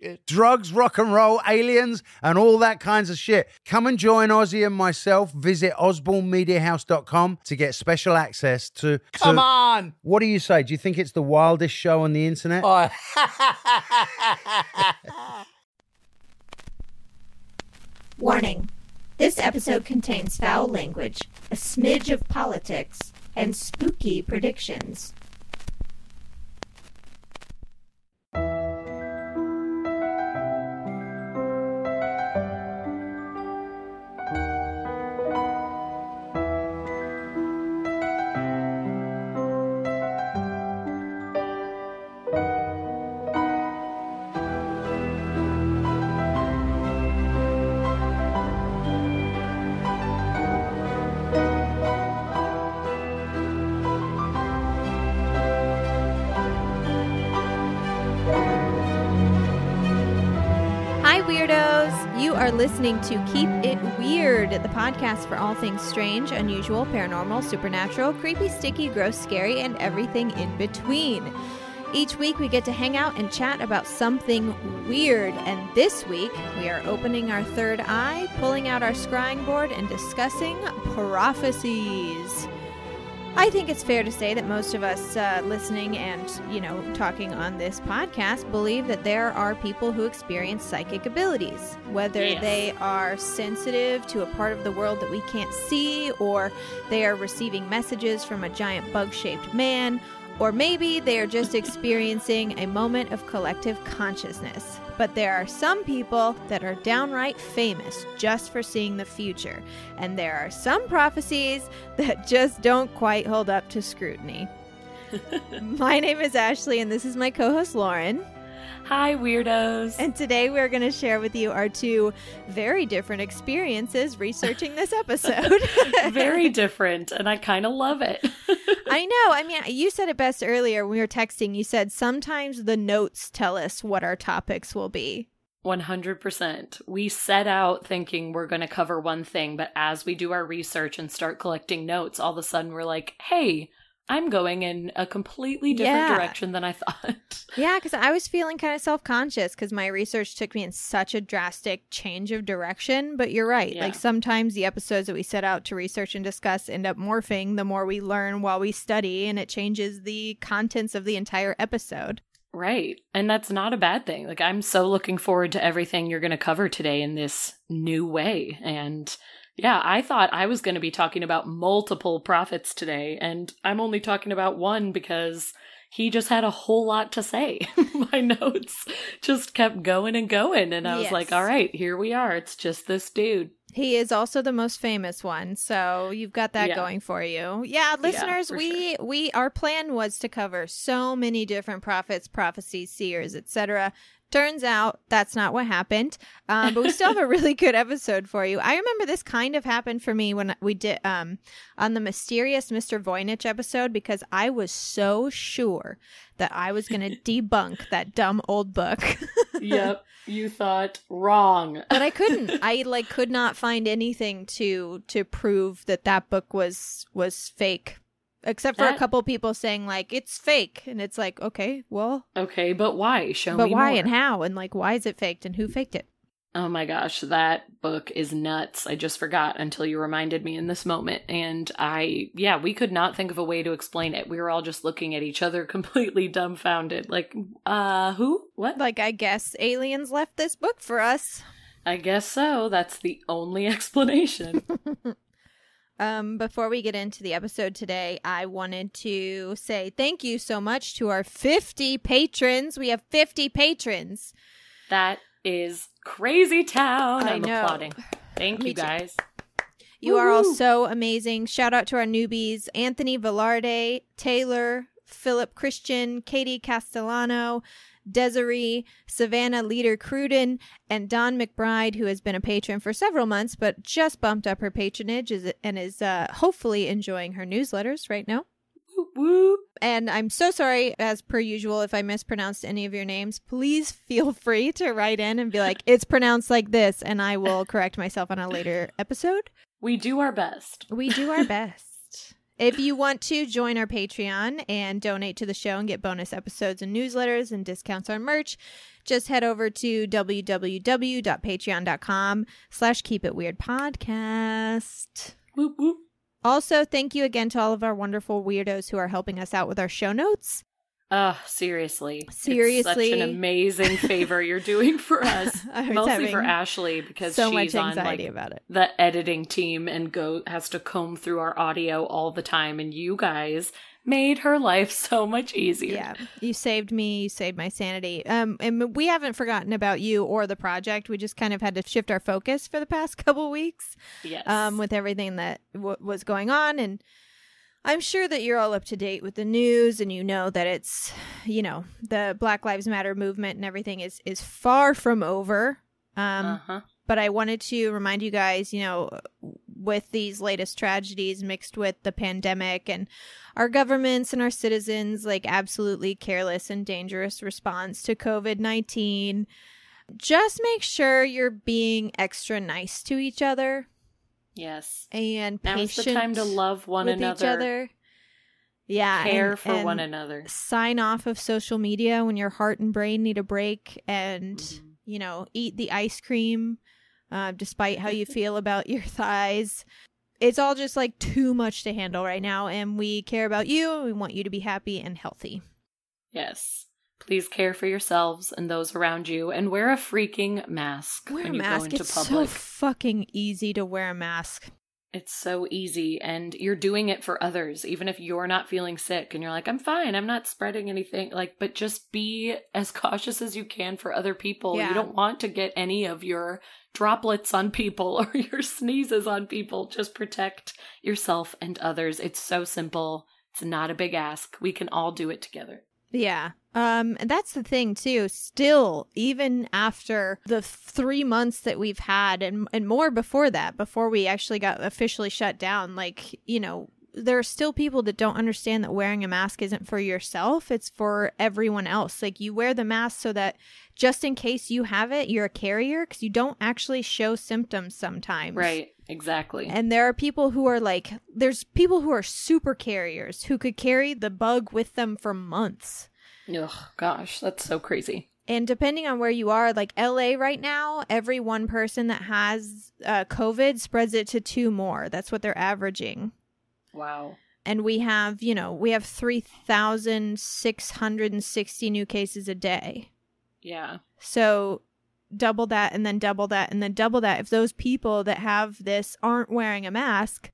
shit. Drugs, rock and roll, aliens, and all that kinds of shit. Come and join Ozzy and myself. Visit osbornemediahouse.com to get special access to. to- Come on! What do you say? Do you think it's the wildest show on the internet? Oh. Warning This episode contains foul language, a smidge of politics, and spooky predictions. Listening to Keep It Weird, the podcast for all things strange, unusual, paranormal, supernatural, creepy, sticky, gross, scary, and everything in between. Each week, we get to hang out and chat about something weird. And this week, we are opening our third eye, pulling out our scrying board, and discussing prophecies. I think it's fair to say that most of us uh, listening and, you know, talking on this podcast believe that there are people who experience psychic abilities, whether Yes. they are sensitive to a part of the world that we can't see, or they are receiving messages from a giant bug shaped man, or maybe they are just experiencing a moment of collective consciousness. But there are some people that are downright famous just for seeing the future, and there are some prophecies that just don't quite hold up to scrutiny. my name is Ashley, and this is my co host Lauren. Hi, weirdos. And today we're going to share with you our two very different experiences researching this episode. Very different, and I kind of love it. I know. I mean, you said it best earlier when we were texting. You said sometimes the notes tell us what our topics will be. 100%. We set out thinking we're going to cover one thing, but as we do our research and start collecting notes, all of a sudden we're like, hey, I'm going in a completely different Yeah. direction than I thought. Yeah, because I was feeling kind of self conscious because my research took me in such a drastic change of direction. But you're right. Yeah. Like sometimes the episodes that we set out to research and discuss end up morphing the more we learn while we study, and it changes the contents of the entire episode. Right. And that's not a bad thing. Like, I'm so looking forward to everything you're going to cover today in this new way. And yeah, I thought I was going to be talking about multiple prophets today, and I'm only talking about one because he just had a whole lot to say. My notes just kept going and going. And I was like, all right, here we are. It's just this dude. He is also the most famous one, so you've got that Yeah. going for you. Yeah, listeners, for we we our plan was to cover so many different prophets, prophecies, seers, etc. Turns out that's not what happened, um, but we still have a really good episode for you. I remember this kind of happened for me when we did um, on the mysterious Mr. Voynich episode because I was so sure that I was going to debunk that dumb old book. yep. You thought wrong. but I couldn't. I like could not find anything to to prove that that book was was fake, except for a couple people saying like it's fake, and it's like okay, well, Okay, but why? Show me. but me why more. and how, and like why is it faked, and who faked it? Oh my gosh, that book is nuts. I just forgot until you reminded me in this moment. And I, yeah, we could not think of a way to explain it. We were all just looking at each other completely dumbfounded. Like, uh, who? What? Like I guess aliens left this book for us. I guess so. That's the only explanation. Um, before we get into the episode today, I wanted to say thank you so much to our 50 patrons. We have 50 patrons. That is crazy town. I I'm know. applauding. Thank Me you too. guys. You are all so amazing. Shout out to our newbies Anthony Velarde, Taylor, Philip Christian, Katie Castellano, Desiree, Savannah Leader Cruden, and Dawn McBride, who has been a patron for several months but just bumped up her patronage is, and is uh, hopefully enjoying her newsletters right now. And I'm so sorry, as per usual, if I mispronounced any of your names. Please feel free to write in and be like, it's pronounced like this, and I will correct myself on a later episode. We do our best. We do our best. If you want to join our Patreon and donate to the show and get bonus episodes and newsletters and discounts on merch, just head over to www.patreon.com slash keep it weird podcast. Whoop, whoop. Also, thank you again to all of our wonderful weirdos who are helping us out with our show notes. Uh, seriously. It's Seriously. such an amazing favor you're doing for us. Mostly for Ashley because so she's much on anxiety like about it. the editing team and go has to comb through our audio all the time and you guys made her life so much easier. Yeah, you saved me. You saved my sanity. Um, and we haven't forgotten about you or the project. We just kind of had to shift our focus for the past couple weeks. Yes. um, with everything that w- was going on. And I'm sure that you're all up to date with the news and you know that it's, you know, the Black Lives Matter movement and everything is, is far from over. Um, uh-huh. But I wanted to remind you guys, you know, with these latest tragedies mixed with the pandemic and our governments and our citizens, like absolutely careless and dangerous response to COVID 19, just make sure you're being extra nice to each other Yes. and Now's the time to love one with another. each other. Yeah, Care and- for and one another. Sign off of social media when your heart and brain need a break, and Mhm. you know, eat the ice cream, uh, despite how you feel about your thighs. It's all just like too much to handle right now, and we care about you. and We want you to be happy and healthy. Yes. Please care for yourselves and those around you and wear a freaking mask Wear when a you mask. go into It's so fucking easy to wear a mask. It's so easy, and you're doing it for others, even if you're not feeling sick and you're like, I'm fine, I'm not spreading anything. Like, but just be as cautious as you can for other people. Yeah. You don't want to get any of your droplets on people or your sneezes on people. Just protect yourself and others. It's so simple. It's not a big ask. We can all do it together. Yeah. Um, and that's the thing too. Still, even after the three months that we've had, and and more before that, before we actually got officially shut down, like you know, there are still people that don't understand that wearing a mask isn't for yourself; it's for everyone else. Like you wear the mask so that just in case you have it, you're a carrier because you don't actually show symptoms sometimes. Right. Exactly. And there are people who are like, there's people who are super carriers who could carry the bug with them for months. Ugh, gosh, that's so crazy. And depending on where you are, like LA right now, every one person that has uh, COVID spreads it to two more. That's what they're averaging. Wow. And we have, you know, we have 3,660 new cases a day. Yeah. So double that and then double that and then double that. If those people that have this aren't wearing a mask,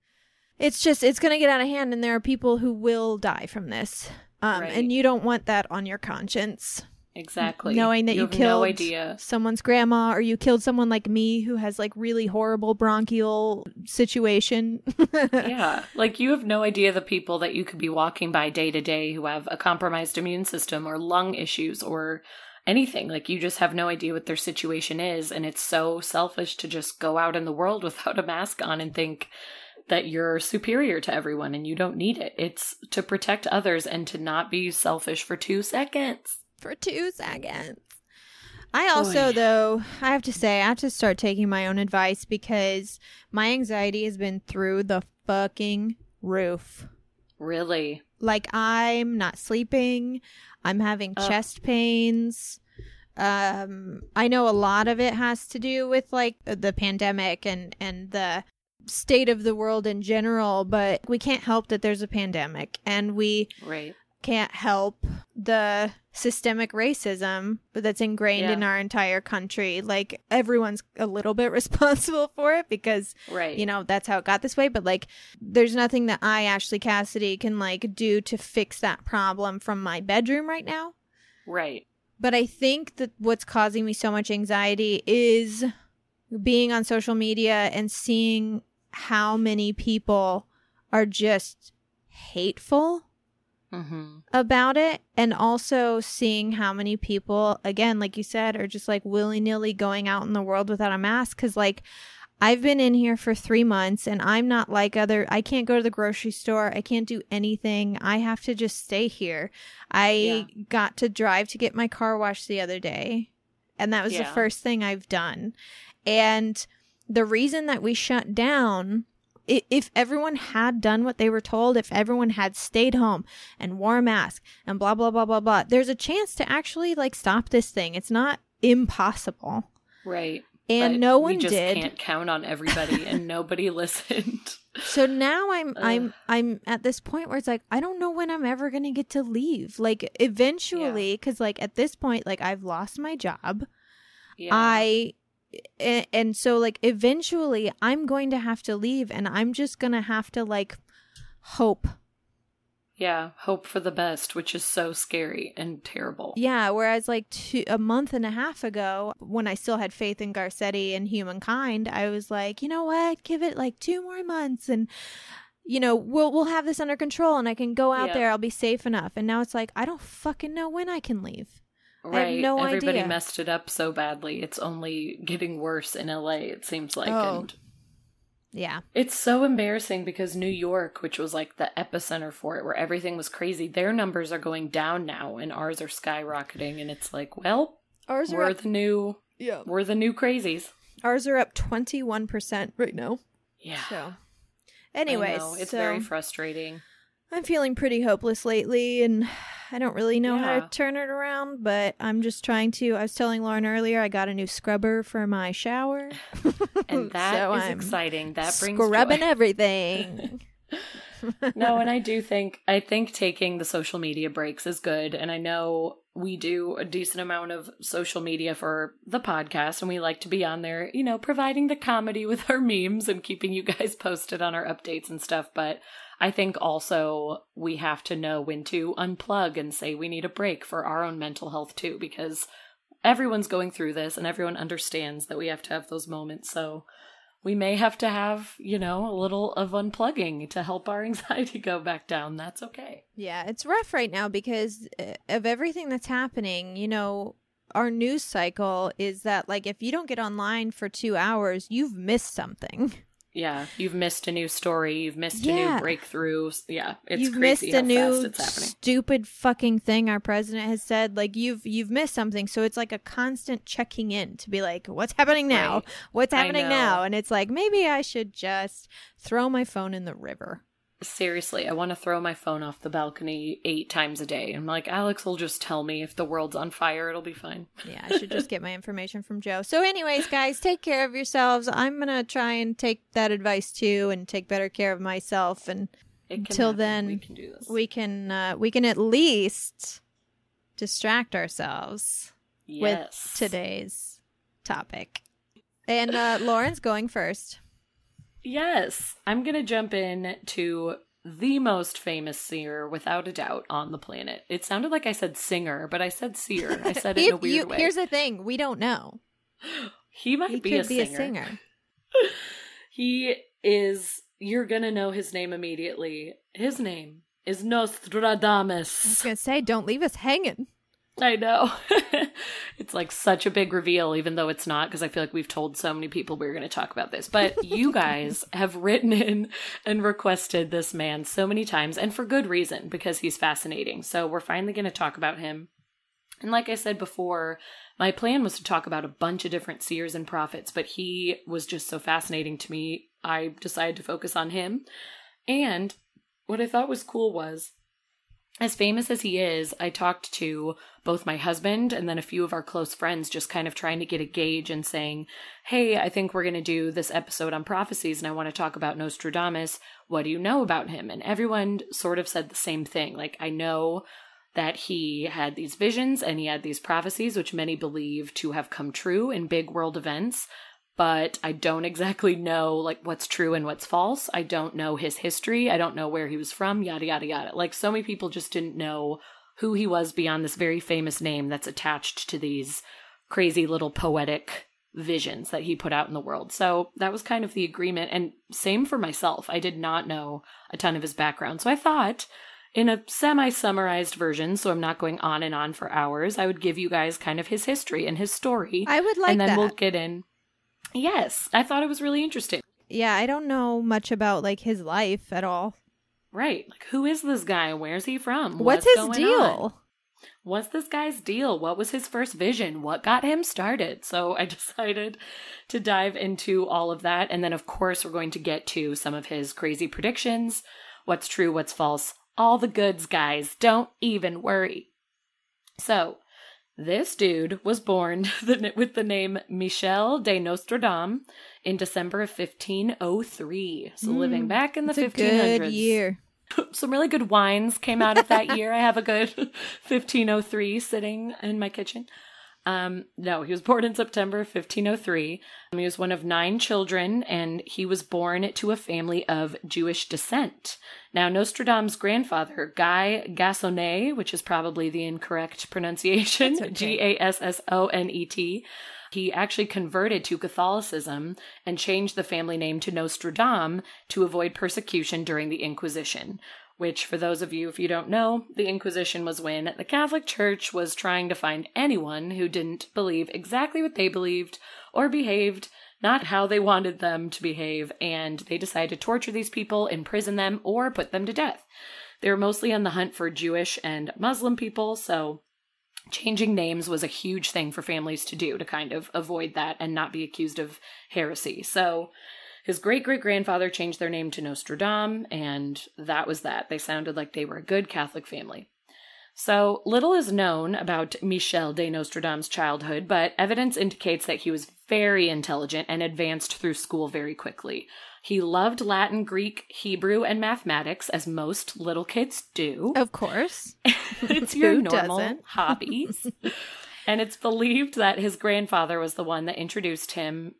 it's just, it's going to get out of hand. And there are people who will die from this. Um, Right. And you don't want that on your conscience. Exactly. knowing that you, have killed no idea. someone's grandma or you killed someone like me who has like really horrible bronchial situation. yeah. Like you have no idea the people that you could be walking by day to day who have a compromised immune system or lung issues or anything. Like you just have no idea what their situation is. And it's so selfish to just go out in the world without a mask on and think that you're superior to everyone and you don't need it. It's to protect others and to not be selfish for two seconds. For two seconds. I also, Boy. though, I have to say, I have to start taking my own advice because my anxiety has been through the fucking roof. Really? Like, I'm not sleeping. I'm having chest pains. Um, I know a lot of it has to do with like the pandemic and and the state of the world in general, but we can't help that there's a pandemic and we Right. can't help the systemic racism that's ingrained Yeah. in our entire country. Like everyone's a little bit responsible for it because Right. you know that's how it got this way but like there's nothing that i ashley cassidy can like do to fix that problem from my bedroom right now Right. but i think that what's causing me so much anxiety is being on social media and seeing how many people are just hateful Mm-hmm. about it and also seeing how many people again like you said are just like willy-nilly going out in the world without a mask. Cuz like I've been in here for 3 months and I'm not like other I can't go to the grocery store. I can't do anything. I have to just stay here. I got to drive to get my car washed the other day and that was the first thing I've done. And the reason that we shut down if everyone had done what they were told, if everyone had stayed home and wore a mask and blah blah blah blah blah, there's a chance to actually like stop this thing. It's not impossible. Right. And no we one just did. can't count on everybody, and nobody listened. So now I'm I'm I'm at this point where it's like I don't know when I'm ever going to get to leave. Like eventually cuz like at this point like I've lost my job. Yeah. I and, and so like eventually I'm going to have to leave and I'm just going to have to like hope. yeah. Hope for the best, which is so scary and terrible. Yeah, whereas like two, a month and a half ago when I still had faith in Garcetti and humankind, I was like, "You know what? Give it like 2 more months and you know, we'll we'll have this under control and I can go out Yeah. there. I'll be safe enough." And now it's like, I don't fucking know when I can leave. I have Right. no Everybody idea. messed it up so badly. It's only getting worse in LA, it seems like. Oh. And Yeah. it's so embarrassing because New York, which was like the epicenter for it, where everything was crazy, their numbers are going down now and ours are skyrocketing. And it's like, well, Ours are we're up, the new yeah. we're the new crazies. Ours are up 21% right now. Yeah. So anyways, it's so very frustrating. I'm feeling pretty hopeless lately, and I don't really know how to turn it around, but I'm just trying to. I was telling Lauren earlier, I got a new scrubber for my shower. And that is So I'm exciting. That brings scrubbing joy. everything. no, and I do think I think taking the social media breaks is good, and I know we do a decent amount of social media for the podcast, and we like to be on there, you know, providing the comedy with our memes and keeping you guys posted on our updates and stuff. But I think also we have to know when to unplug and say we need a break for our own mental health too, because everyone's going through this, and everyone understands that we have to have those moments. So we may have to have, you know, a little of unplugging to help our anxiety go back down. That's okay. yeah, it's rough right now because uh, of everything that's happening. You know, our news cycle is that, like, if you don't get online for two hours, you've missed something. Yeah, you've missed a new story. You've missed a new breakthrough. Yeah, it's you've missed a new fast it's happening. stupid fucking thing our president has said. Like you've you've missed something, so it's like a constant checking in to be like, what's happening now? Right. What's happening now? And it's like maybe I should just throw my phone in the river. Seriously, I want to throw my phone off the balcony eight times a day. I'm like, Alex will just tell me if the world's on fire. It'll be fine. Yeah, I should just get my information from Joe. So, anyways, guys, take care of yourselves. I'm gonna try and take that advice too, and take better care of myself. And Until happen. then, we can do this. we can uh, we can at least distract ourselves. yes. with today's topic. And uh, Lauren's going first. Yes, I'm going to jump in to the most famous seer, without a doubt, on the planet. It sounded like I said singer, but I said seer. I said it in a weird you- way. Here's the thing: we don't know. he might He be, could a, be singer. a singer. He is. You're gonna know his name immediately. His name is Nostradamus. I was Nostradamus. gonna say, don't leave us hanging. I know. it's like such a big reveal, even though it's not, because I feel like we've told so many people we are going to talk about this. But you guys have written in and requested this man so many times, and for good reason, because he's fascinating. So we're finally going to talk about him. And like I said before, my plan was to talk about a bunch of different seers and prophets, but he was just so fascinating to me, I decided to focus on him. And what I thought was cool was as famous as he is, I talked to both my husband and then a few of our close friends, just kind of trying to get a gauge and saying, Hey, I think we're going to do this episode on prophecies and I want to talk about Nostradamus. What do you know about him? And everyone sort of said the same thing. Like, I know that he had these visions and he had these prophecies, which many believe to have come true in big world events. But I don't exactly know like what's true and what's false. I don't know his history. I don't know where he was from, yada yada yada. Like so many people just didn't know who he was beyond this very famous name that's attached to these crazy little poetic visions that he put out in the world. So that was kind of the agreement. And same for myself. I did not know a ton of his background. So I thought in a semi summarized version, so I'm not going on and on for hours, I would give you guys kind of his history and his story. I would like And then that. we'll get in. Yes, I thought it was really interesting. Yeah, I don't know much about like his life at all. Right. Like, who is this guy? Where's he from? What's, his going deal? on? What's this guy's deal? What was his first vision? What got him started? So I decided to dive into all of that. And then, of course, we're going to get to some of his crazy predictions what's true, what's false, all the goods, guys. Don't even worry. So, this dude was born with the name Michel de Nostradam in December of 1503. So, living mm, back in the It's a 1500s good year. some really good wines came out of that year. I have a good 1503 sitting in my kitchen. Um, no, he was born in September 1503. Um, He was one of nine children, and he was born to a family of Jewish descent. Now, Nostradam's grandfather, Guy Gassonet, which is probably the incorrect pronunciation, okay. G A S S O N E T, he actually converted to Catholicism and changed the family name to Nostradam to avoid persecution during the Inquisition. Which, for those of you if you don't know, the Inquisition was when the Catholic Church was trying to find anyone who didn't believe exactly what they believed or behaved not how they wanted them to behave, and they decided to torture these people, imprison them, or put them to death. They were mostly on the hunt for Jewish and Muslim people, so changing names was a huge thing for families to do to kind of avoid that and not be accused of heresy. So his great great grandfather changed their name to Nostradam, and that was that. They sounded like they were a good Catholic family. So little is known about Michel de Nostradam's childhood, but evidence indicates that he was very intelligent and advanced through school very quickly. He loved Latin, Greek, Hebrew, and mathematics, as most little kids do Of course. it's your normal doesn't? hobbies. and it's believed that his grandfather was the one that introduced him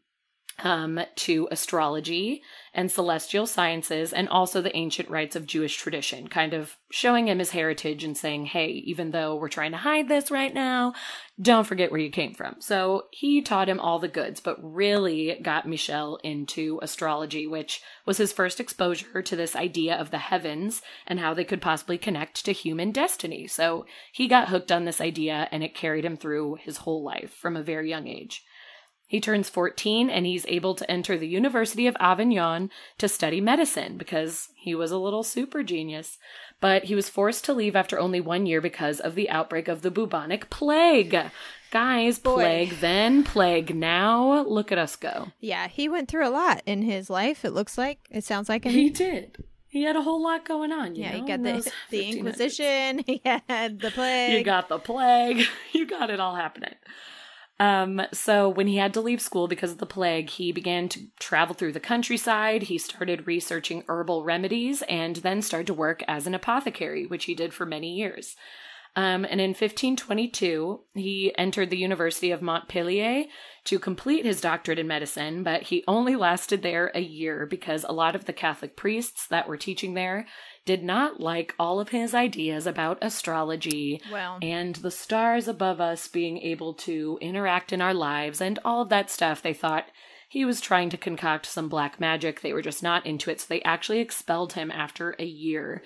um, to astrology and celestial sciences and also the ancient rites of Jewish tradition, kind of showing him his heritage and saying, hey, even though we're trying to hide this right now, don't forget where you came from. So he taught him all the goods, but really got Michel into astrology, which was his first exposure to this idea of the heavens and how they could possibly connect to human destiny. So he got hooked on this idea and it carried him through his whole life from a very young age. He turns 14 and he's able to enter the University of Avignon to study medicine because he was a little super genius. But he was forced to leave after only one year because of the outbreak of the bubonic plague. Guys, Boy. plague then, plague now. Look at us go. Yeah, he went through a lot in his life. It looks like. It sounds like. He did. He had a whole lot going on. You yeah, know, he got the the Inquisition. He had the plague. You got the plague. You got it all happening. Um, so when he had to leave school because of the plague, he began to travel through the countryside. He started researching herbal remedies and then started to work as an apothecary, which he did for many years. Um, and in 1522, he entered the University of Montpellier to complete his doctorate in medicine, but he only lasted there a year because a lot of the Catholic priests that were teaching there did not like all of his ideas about astrology Well. and the stars above us being able to interact in our lives and all of that stuff. They thought he was trying to concoct some black magic. They were just not into it, so they actually expelled him after a year.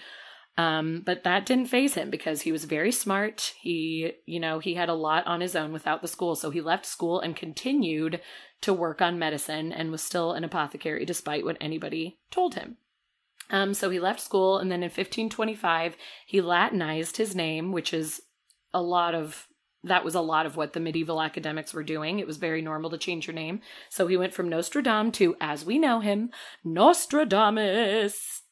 Um, but that didn't phase him because he was very smart. He, you know, he had a lot on his own without the school, so he left school and continued to work on medicine and was still an apothecary despite what anybody told him. Um, so he left school, and then in 1525, he Latinized his name, which is a lot of that was a lot of what the medieval academics were doing. It was very normal to change your name. So he went from Nostradam to, as we know him, Nostradamus.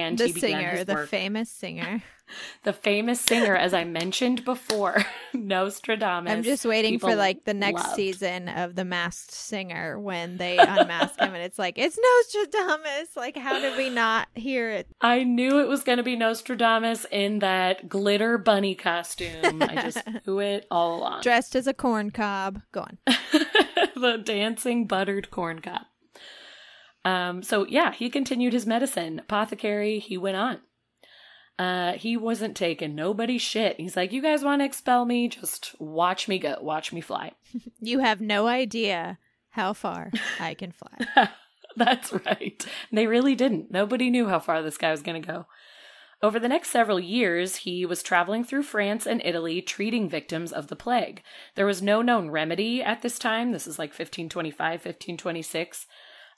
And the singer, the work. famous singer. the famous singer, as I mentioned before, Nostradamus. I'm just waiting for like the next loved. season of The Masked Singer when they unmask him and it's like, it's Nostradamus. Like, how did we not hear it? I knew it was going to be Nostradamus in that glitter bunny costume. I just knew it all along. Dressed as a corn cob. Go on. the dancing buttered corn cob. Um, so yeah, he continued his medicine. Apothecary, he went on. Uh, he wasn't taking nobody's shit. He's like, you guys want to expel me? Just watch me go. Watch me fly. You have no idea how far I can fly. That's right. They really didn't. Nobody knew how far this guy was going to go. Over the next several years, he was traveling through France and Italy treating victims of the plague. There was no known remedy at this time. This is like 1525, 1526.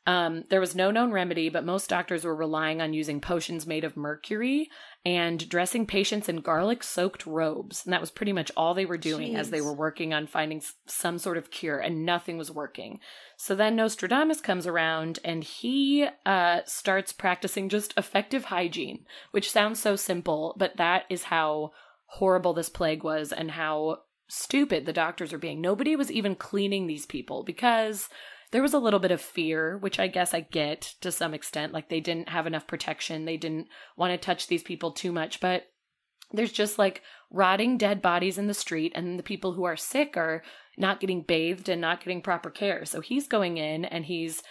Um, there was no known remedy, but most doctors were relying on using potions made of mercury and dressing patients in garlic soaked robes. And that was pretty much all they were doing as they were working on finding s- some sort of cure, and nothing was working. So then Nostradamus comes around and he uh, starts practicing just effective hygiene, which sounds so simple, but that is how horrible this plague was and how stupid the doctors are being. Nobody was even cleaning these people because there was a little bit of fear, which I guess I get to some extent. Like they didn't have enough protection, they didn't want to touch these people too much, but there's just like rotting dead bodies in the street, and the people who are sick are not getting bathed and not getting proper care. So he's going in and he's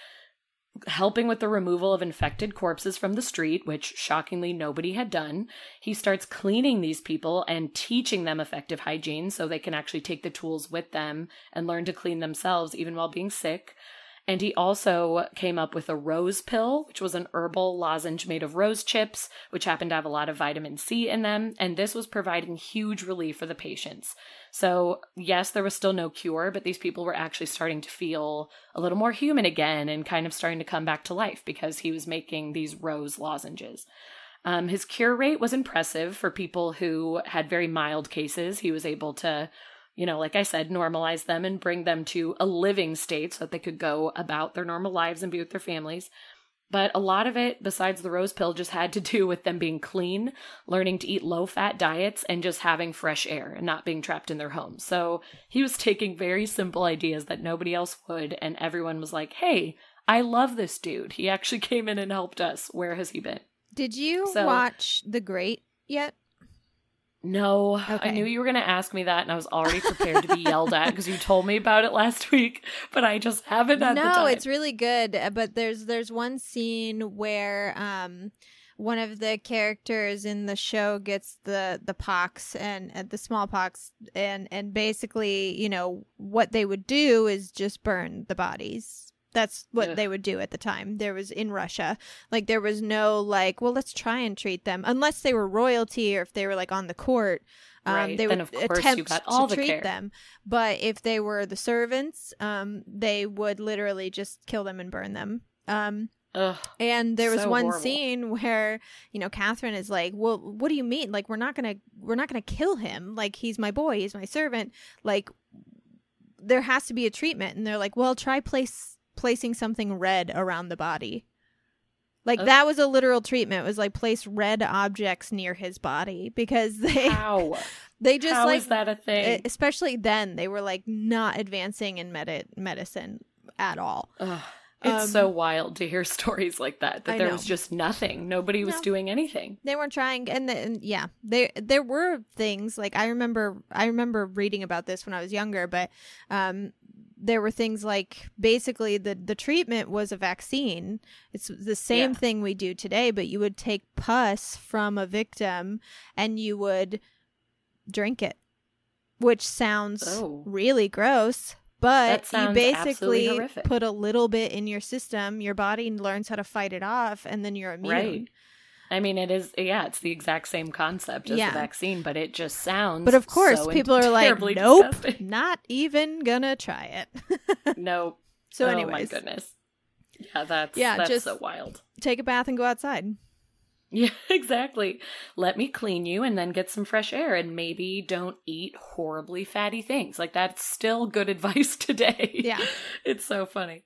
helping with the removal of infected corpses from the street, which shockingly nobody had done. He starts cleaning these people and teaching them effective hygiene so they can actually take the tools with them and learn to clean themselves even while being sick. And he also came up with a rose pill, which was an herbal lozenge made of rose chips, which happened to have a lot of vitamin C in them. And this was providing huge relief for the patients. So, yes, there was still no cure, but these people were actually starting to feel a little more human again and kind of starting to come back to life because he was making these rose lozenges. Um, his cure rate was impressive for people who had very mild cases. He was able to, you know, like I said, normalize them and bring them to a living state so that they could go about their normal lives and be with their families. But a lot of it, besides the rose pill, just had to do with them being clean, learning to eat low fat diets, and just having fresh air and not being trapped in their homes. So he was taking very simple ideas that nobody else would, and everyone was like, hey, I love this dude. He actually came in and helped us. Where has he been? Did you So- watch The Great yet? No, I knew you were going to ask me that, and I was already prepared to be yelled at because you told me about it last week, but I just haven't had the no, it's really good. uh, But there's there's one scene where um one of the characters in the show gets the the pox and uh, the smallpox and and basically you know what they would do is just burn the bodies that's what Ugh. they would do at the time there was in russia like there was no like well let's try and treat them unless they were royalty or if they were like on the court um, Right, they then would of course you attempt to the treat care. them but if they were the servants um, they would literally just kill them and burn them um, Ugh. and there was So one horrible. scene where, you know, Catherine is like, "Well, what do you mean? Like, we're not gonna, we're not gonna kill him. Like, he's my boy, he's my servant. Like, there has to be a treatment." And they're like, "Well, try place placing something red around the body." Like Ugh. that was a literal treatment. It was like place red objects near his body because they How? they just How like is that a thing? especially then they were like not advancing in medi- medicine at all. Ugh. It's Um, so wild to hear stories like that. That I there know. was just nothing. Nobody was No. doing anything. they weren't trying and, the, and yeah there there were things like i remember i remember reading about this when i was younger but um there were things like basically the the treatment was a vaccine it's the same Yeah. thing we do today but you would take pus from a victim and you would drink it which sounds Oh. really gross but you basically put a little bit in your system your body learns how to fight it off and then you're immune Right. I mean, it is, yeah, it's the exact same concept as Yeah. the vaccine, but it just sounds. But of course, so people are like, nope, disgusting. not even gonna try it. No. so, anyways, oh my goodness. Yeah, that's Yeah, that's just- so wild. take a bath and go outside. Yeah, exactly. Let me clean you and then get some fresh air and maybe don't eat horribly fatty things. Like that's still good advice today. Yeah. it's so funny.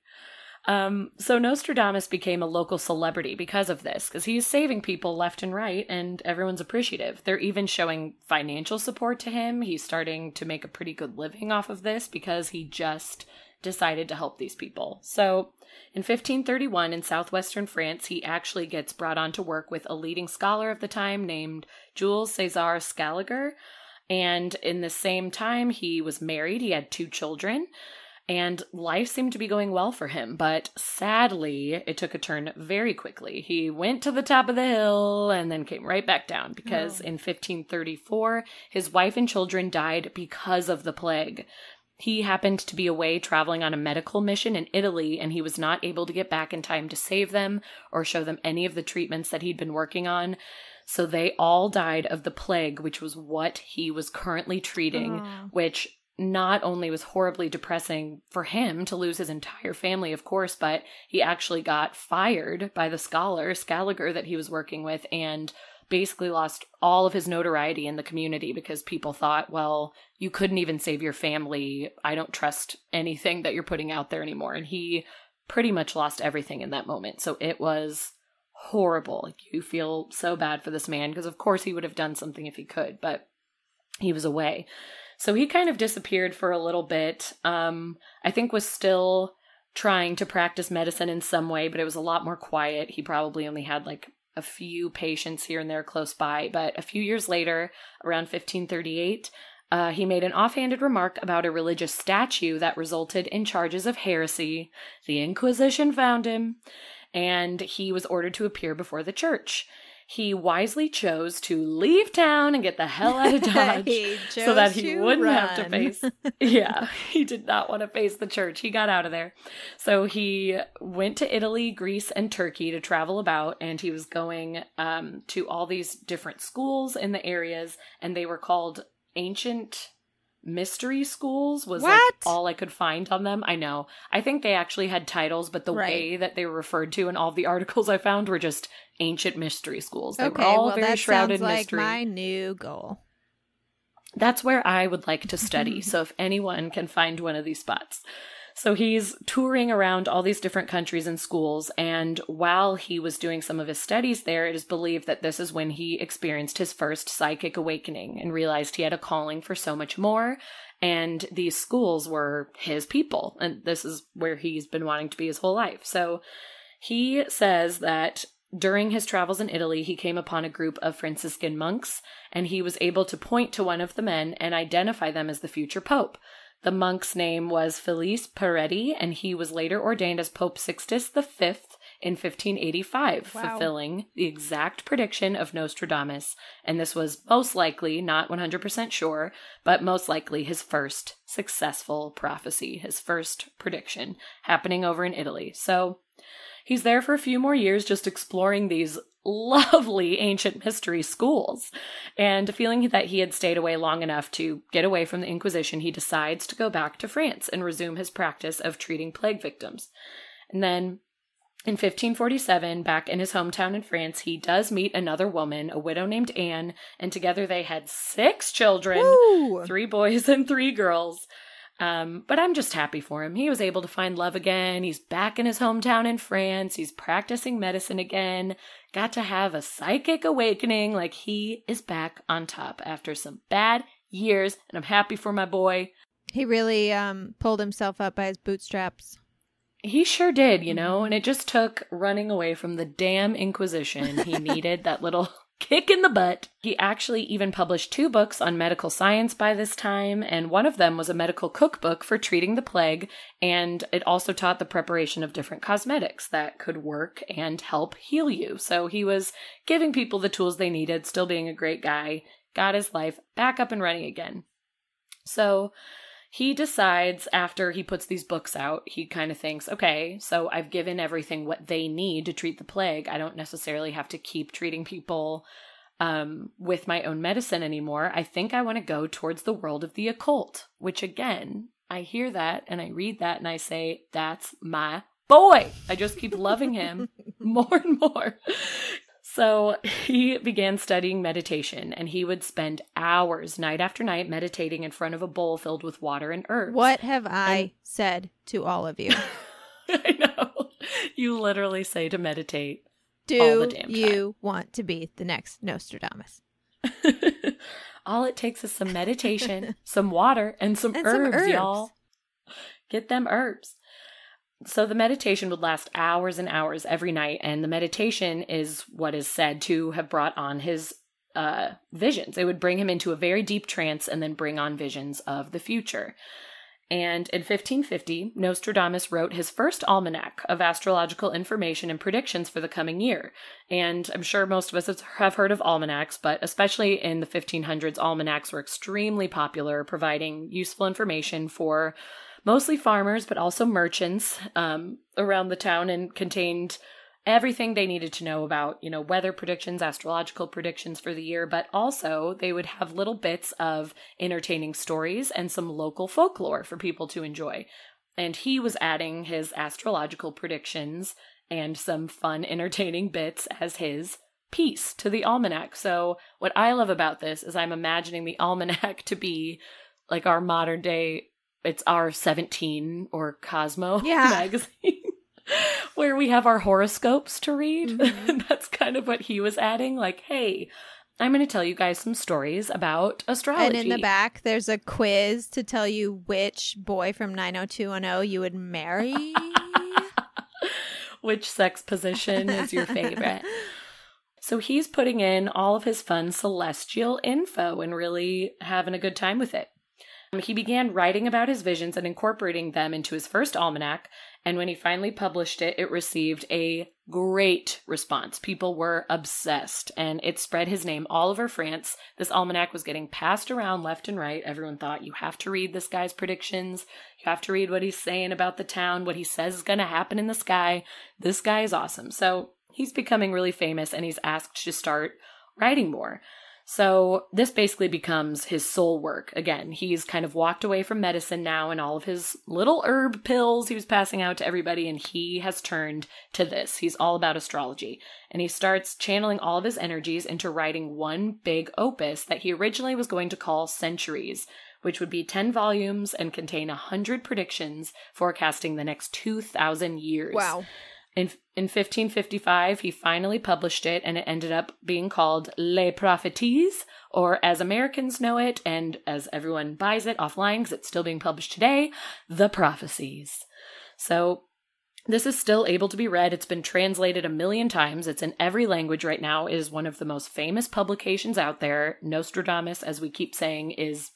Um, so Nostradamus became a local celebrity because of this, because he's saving people left and right, and everyone's appreciative. They're even showing financial support to him. He's starting to make a pretty good living off of this because he just decided to help these people. So in 1531 in southwestern France, he actually gets brought on to work with a leading scholar of the time named Jules César Scaliger. And in the same time, he was married, he had two children and life seemed to be going well for him, but sadly, it took a turn very quickly. He went to the top of the hill and then came right back down because oh. in 1534, his wife and children died because of the plague. He happened to be away traveling on a medical mission in Italy, and he was not able to get back in time to save them or show them any of the treatments that he'd been working on. So they all died of the plague, which was what he was currently treating, oh. which not only was horribly depressing for him to lose his entire family, of course, but he actually got fired by the scholar, Scaliger, that he was working with, and basically lost all of his notoriety in the community because people thought, well, you couldn't even save your family. I don't trust anything that you're putting out there anymore. And he pretty much lost everything in that moment. So it was horrible. You feel so bad for this man because, of course, he would have done something if he could, but he was away. So he kind of disappeared for a little bit. Um, I think was still trying to practice medicine in some way, but it was a lot more quiet. He probably only had like a few patients here and there close by. But a few years later, around 1538, uh, he made an offhanded remark about a religious statue that resulted in charges of heresy. The Inquisition found him, and he was ordered to appear before the church he wisely chose to leave town and get the hell out of Dodge so that he wouldn't run. have to face. yeah, he did not want to face the church. He got out of there. So he went to Italy, Greece, and Turkey to travel about, and he was going um, to all these different schools in the areas, and they were called ancient mystery schools was what? like all I could find on them. I know. I think they actually had titles, but the right. way that they were referred to in all the articles I found were just ancient mystery schools. They okay, were all well, very that shrouded sounds like mystery. My new goal. That's where I would like to study. so if anyone can find one of these spots. So he's touring around all these different countries and schools. And while he was doing some of his studies there, it is believed that this is when he experienced his first psychic awakening and realized he had a calling for so much more. And these schools were his people. And this is where he's been wanting to be his whole life. So he says that during his travels in Italy, he came upon a group of Franciscan monks, and he was able to point to one of the men and identify them as the future pope. The monk's name was Felice Peretti, and he was later ordained as Pope Sixtus V in 1585, wow. fulfilling the exact prediction of Nostradamus. And this was most likely, not 100% sure, but most likely his first successful prophecy, his first prediction happening over in Italy. So he's there for a few more years just exploring these lovely ancient mystery schools. And feeling that he had stayed away long enough to get away from the Inquisition, he decides to go back to France and resume his practice of treating plague victims. And then in 1547, back in his hometown in France, he does meet another woman, a widow named Anne, and together they had six children Woo! three boys and three girls. Um, but I'm just happy for him. He was able to find love again. He's back in his hometown in France. He's practicing medicine again. Got to have a psychic awakening. Like he is back on top after some bad years. And I'm happy for my boy. He really um, pulled himself up by his bootstraps. He sure did, you know, and it just took running away from the damn Inquisition. He needed that little kick in the butt. He actually even published two books on medical science by this time, and one of them was a medical cookbook for treating the plague, and it also taught the preparation of different cosmetics that could work and help heal you. So he was giving people the tools they needed, still being a great guy, got his life back up and running again. So he decides after he puts these books out, he kind of thinks, okay, so I've given everything what they need to treat the plague. I don't necessarily have to keep treating people um, with my own medicine anymore. I think I want to go towards the world of the occult, which again, I hear that and I read that and I say, that's my boy. I just keep loving him more and more. So he began studying meditation and he would spend hours night after night meditating in front of a bowl filled with water and herbs. What have I and... said to all of you? I know. you literally say to meditate. Do all the damn time. you want to be the next Nostradamus? all it takes is some meditation, some water, and some, And some herbs, herbs. y'all. Get them herbs. So the meditation would last hours and hours every night, and the meditation is what is said to have brought on his uh, visions. It would bring him into a very deep trance and then bring on visions of the future. And in 1550, Nostradamus wrote his first almanac of astrological information and predictions for the coming year. And I'm sure most of us have heard of almanacs, but especially in the 1500s, almanacs were extremely popular, providing useful information for mostly farmers, but also merchants um, around the town and contained everything they needed to know about, you know, weather predictions, astrological predictions for the year, but also they would have little bits of entertaining stories and some local folklore for people to enjoy. And he was adding his astrological predictions and some fun, entertaining bits as his piece to the almanac. So, what I love about this is I'm imagining the almanac to be like our modern day, it's our 17 or Cosmo Yeah. magazine. Where we have our horoscopes to read. Mhm. That's kind of what he was adding. Like, hey, I'm going to tell you guys some stories about astrology. And in the back, there's a quiz to tell you which boy from 90210 you would marry. Which sex position is your favorite? So he's putting in all of his fun celestial info and really having a good time with it. He began writing about his visions and incorporating them into his first almanac, and when he finally published it, it received a great response. People were obsessed, and it spread his name all over France. This almanac was getting passed around left and right. Everyone thought, you have to read this guy's predictions. You have to read what he's saying about the town, what he says is going to happen in the sky. This guy is awesome. So he's becoming really famous, and he's asked to start writing more. So this basically becomes his soul work. Again, he's kind of walked away from medicine now and all of his little herb pills he was passing out to everybody, and he has turned to this. He's all about astrology. And he starts channeling all of his energies into writing one big opus that he originally was going to call Centuries, which would be 10 volumes and contain 100 predictions forecasting the next 2,000 years. wow. In, in 1555, he finally published it, and it ended up being called Les Prophéties, or as Americans know it, and as everyone buys it offline because it's still being published today, The Prophecies. So this is still able to be read. It's been translated a million times. It's in every language right now. It is one of the most famous publications out there. Nostradamus, as we keep saying, is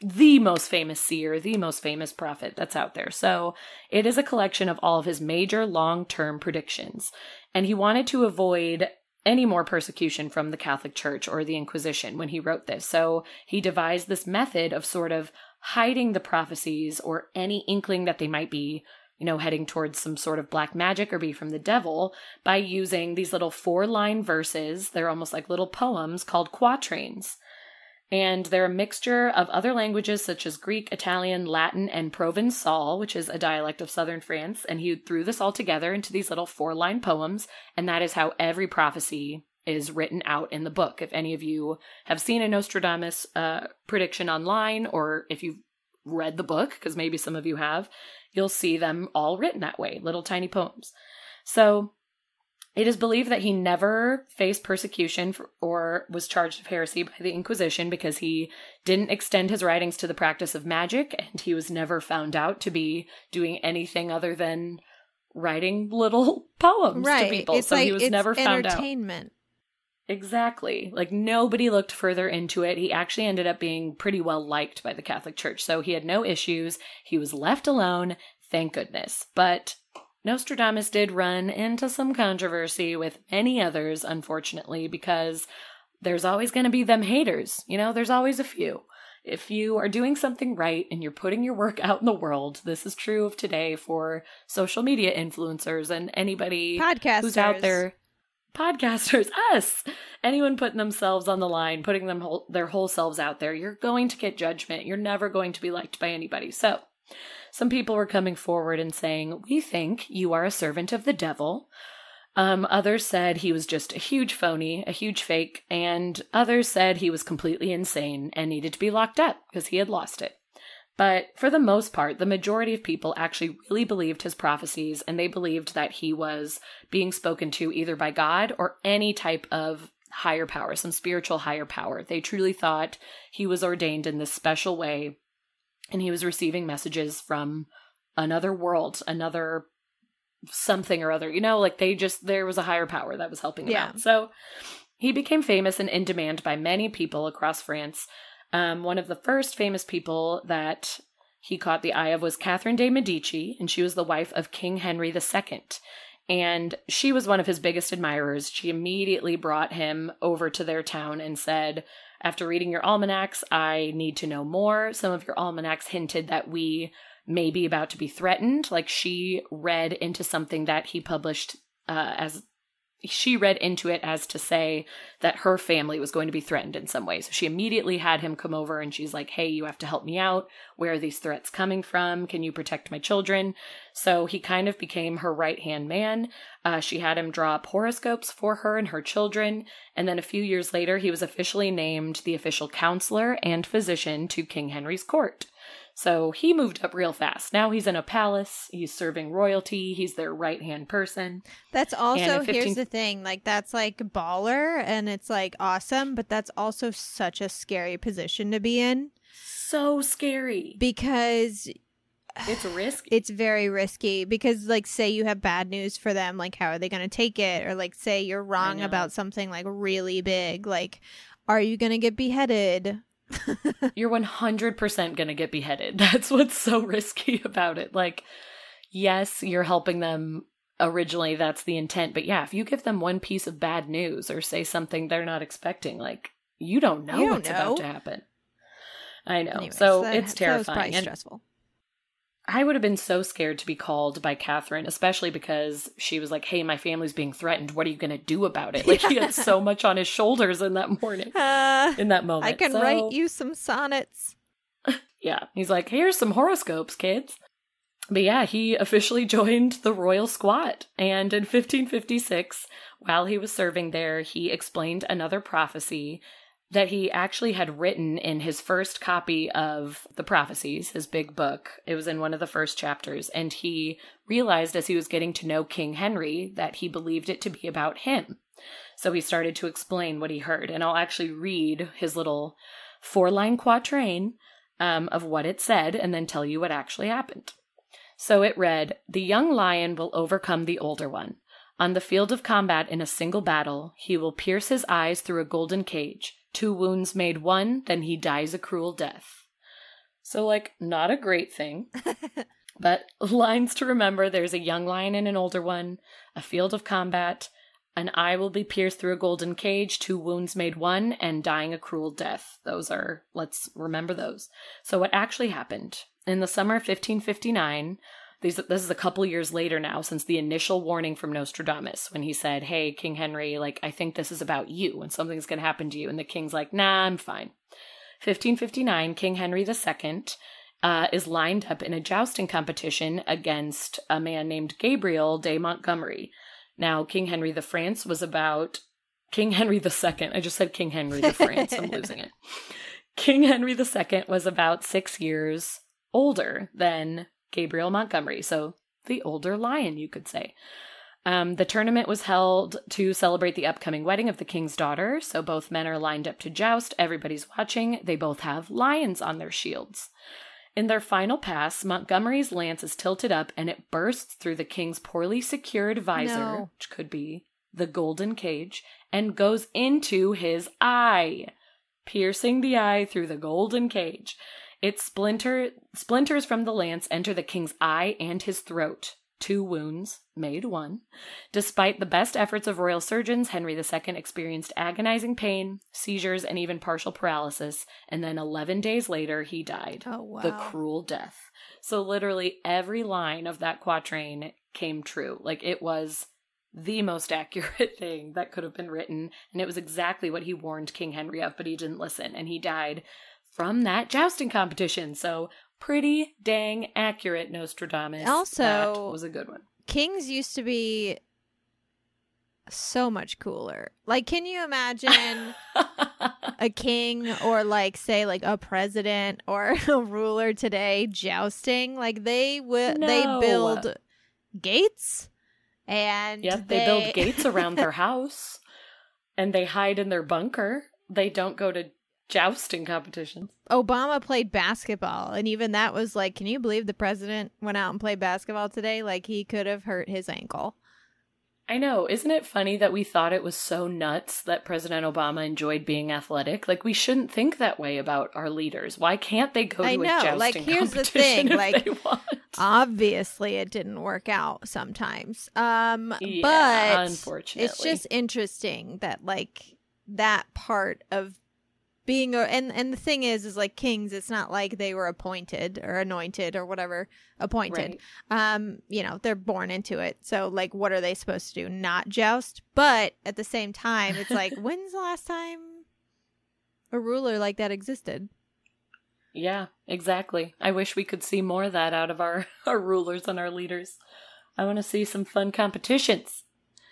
the most famous seer, the most famous prophet that's out there. So it is a collection of all of his major long term predictions. And he wanted to avoid any more persecution from the Catholic Church or the Inquisition when he wrote this. So he devised this method of sort of hiding the prophecies or any inkling that they might be, you know, heading towards some sort of black magic or be from the devil by using these little four line verses. They're almost like little poems called quatrains and they're a mixture of other languages such as Greek, Italian, Latin, and Provençal, which is a dialect of southern France. And he threw this all together into these little four line poems, and that is how every prophecy is written out in the book. If any of you have seen a Nostradamus uh, prediction online, or if you've read the book, because maybe some of you have, you'll see them all written that way, little tiny poems. So it is believed that he never faced persecution for, or was charged of heresy by the Inquisition because he didn't extend his writings to the practice of magic, and he was never found out to be doing anything other than writing little poems right. to people. It's so like he was never found out. entertainment. Exactly. Like nobody looked further into it. He actually ended up being pretty well liked by the Catholic Church. So he had no issues. He was left alone, thank goodness. But Nostradamus did run into some controversy with many others, unfortunately, because there's always going to be them haters. You know, there's always a few. If you are doing something right and you're putting your work out in the world, this is true of today for social media influencers and anybody Podcasters. who's out there podcasters us anyone putting themselves on the line putting them whole, their whole selves out there you're going to get judgment you're never going to be liked by anybody so some people were coming forward and saying we think you are a servant of the devil. Um, others said he was just a huge phony a huge fake and others said he was completely insane and needed to be locked up because he had lost it. But for the most part, the majority of people actually really believed his prophecies and they believed that he was being spoken to either by God or any type of higher power, some spiritual higher power. They truly thought he was ordained in this special way and he was receiving messages from another world, another something or other. You know, like they just, there was a higher power that was helping him Yeah. out. So he became famous and in demand by many people across France. Um, one of the first famous people that he caught the eye of was Catherine de' Medici, and she was the wife of King Henry II. And she was one of his biggest admirers. She immediately brought him over to their town and said, After reading your almanacs, I need to know more. Some of your almanacs hinted that we may be about to be threatened. Like she read into something that he published uh, as she read into it as to say that her family was going to be threatened in some way. So she immediately had him come over and she's like, Hey, you have to help me out. Where are these threats coming from? Can you protect my children? So he kind of became her right hand man. Uh, she had him draw up horoscopes for her and her children. And then a few years later, he was officially named the official counselor and physician to King Henry's court. So he moved up real fast. Now he's in a palace. He's serving royalty. He's their right hand person. That's also in here's the thing, like that's like baller and it's like awesome, but that's also such a scary position to be in So scary. because It's risky. it's very risky because like say you have bad news for them, like how are they going to take it or like say you're wrong about something like really big, like are you going to get beheaded? You're 100% going to get beheaded. That's what's so risky about it. Like, yes, you're helping them originally. That's the intent. But yeah, if you give them one piece of bad news or say something they're not expecting, like, you don't know You don't what's about to happen. I know. So that- it's that was probably terrifying. and stressful. I would have been so scared to be called by Catherine, especially because she was like, Hey, my family's being threatened. What are you going to do about it? Like, he had so much on his shoulders in that morning, Uh, in that moment. I can So- write you some sonnets. Yeah. He's like, here's some horoscopes, kids. But yeah, he officially joined the royal squad. And in 1556, while he was serving there, he explained another prophecy that he actually had written in his first copy of the prophecies, his big book. It was in one of the first chapters. And he realized as he was getting to know King Henry that he believed it to be about him. So he started to explain what he heard. And I'll actually read his little four line quatrain um, of what it said and then tell you what actually happened. So it read The young lion will overcome the older one. On the field of combat in a single battle, he will pierce his eyes through a golden cage. Two wounds made one, then he dies a cruel death. So, like, not a great thing. but lines to remember there's a young lion and an older one, a field of combat, an eye will be pierced through a golden cage, two wounds made one, and dying a cruel death. Those are, let's remember those. So, what actually happened? In the summer of 1559, these, this is a couple years later now since the initial warning from Nostradamus when he said, Hey, King Henry, like, I think this is about you and something's going to happen to you. And the king's like, Nah, I'm fine. 1559, King Henry II uh, is lined up in a jousting competition against a man named Gabriel de Montgomery. Now, King Henry the France was about King Henry II. I just said King Henry the France. I'm losing it. King Henry II was about six years older than Gabriel Montgomery, so the older lion, you could say. Um, the tournament was held to celebrate the upcoming wedding of the king's daughter, so both men are lined up to joust. Everybody's watching. They both have lions on their shields. In their final pass, Montgomery's lance is tilted up and it bursts through the king's poorly secured visor, No. which could be the golden cage, and goes into his eye, piercing the eye through the golden cage. Its splinter splinters from the lance enter the king's eye and his throat. Two wounds, made one. Despite the best efforts of royal surgeons, Henry II experienced agonizing pain, seizures, and even partial paralysis, and then 11 days later he died. Oh wow. The cruel death. So, literally, every line of that quatrain came true. Like, it was the most accurate thing that could have been written, and it was exactly what he warned King Henry of, but he didn't listen, and he died from that jousting competition. So, pretty dang accurate, Nostradamus. Also- that was a good one. Kings used to be so much cooler. Like, can you imagine a king or like say like a president or a ruler today jousting? Like they would No. they build gates and Yep, they, build gates around their house and they hide in their bunker. They don't go to jousting competitions. Obama played basketball, and even that was like, can you believe the president went out and played basketball today? Like he could have hurt his ankle. I know. Isn't it funny that we thought it was so nuts that President Obama enjoyed being athletic? Like we shouldn't think that way about our leaders. Why can't they go to I a know, jousting like, here's the competition thing, if like, they want? Obviously, it didn't work out sometimes. Um, Yeah, but unfortunately. it's just interesting that like that part of being a and and the thing is is like kings it's not like they were appointed or anointed or whatever appointed Right. um you know they're born into it so like what are they supposed to do not joust but at the same time it's like when's the last time a ruler like that existed Yeah, exactly. I wish we could see more of that out of our, our rulers and our leaders. I want to see some fun competitions.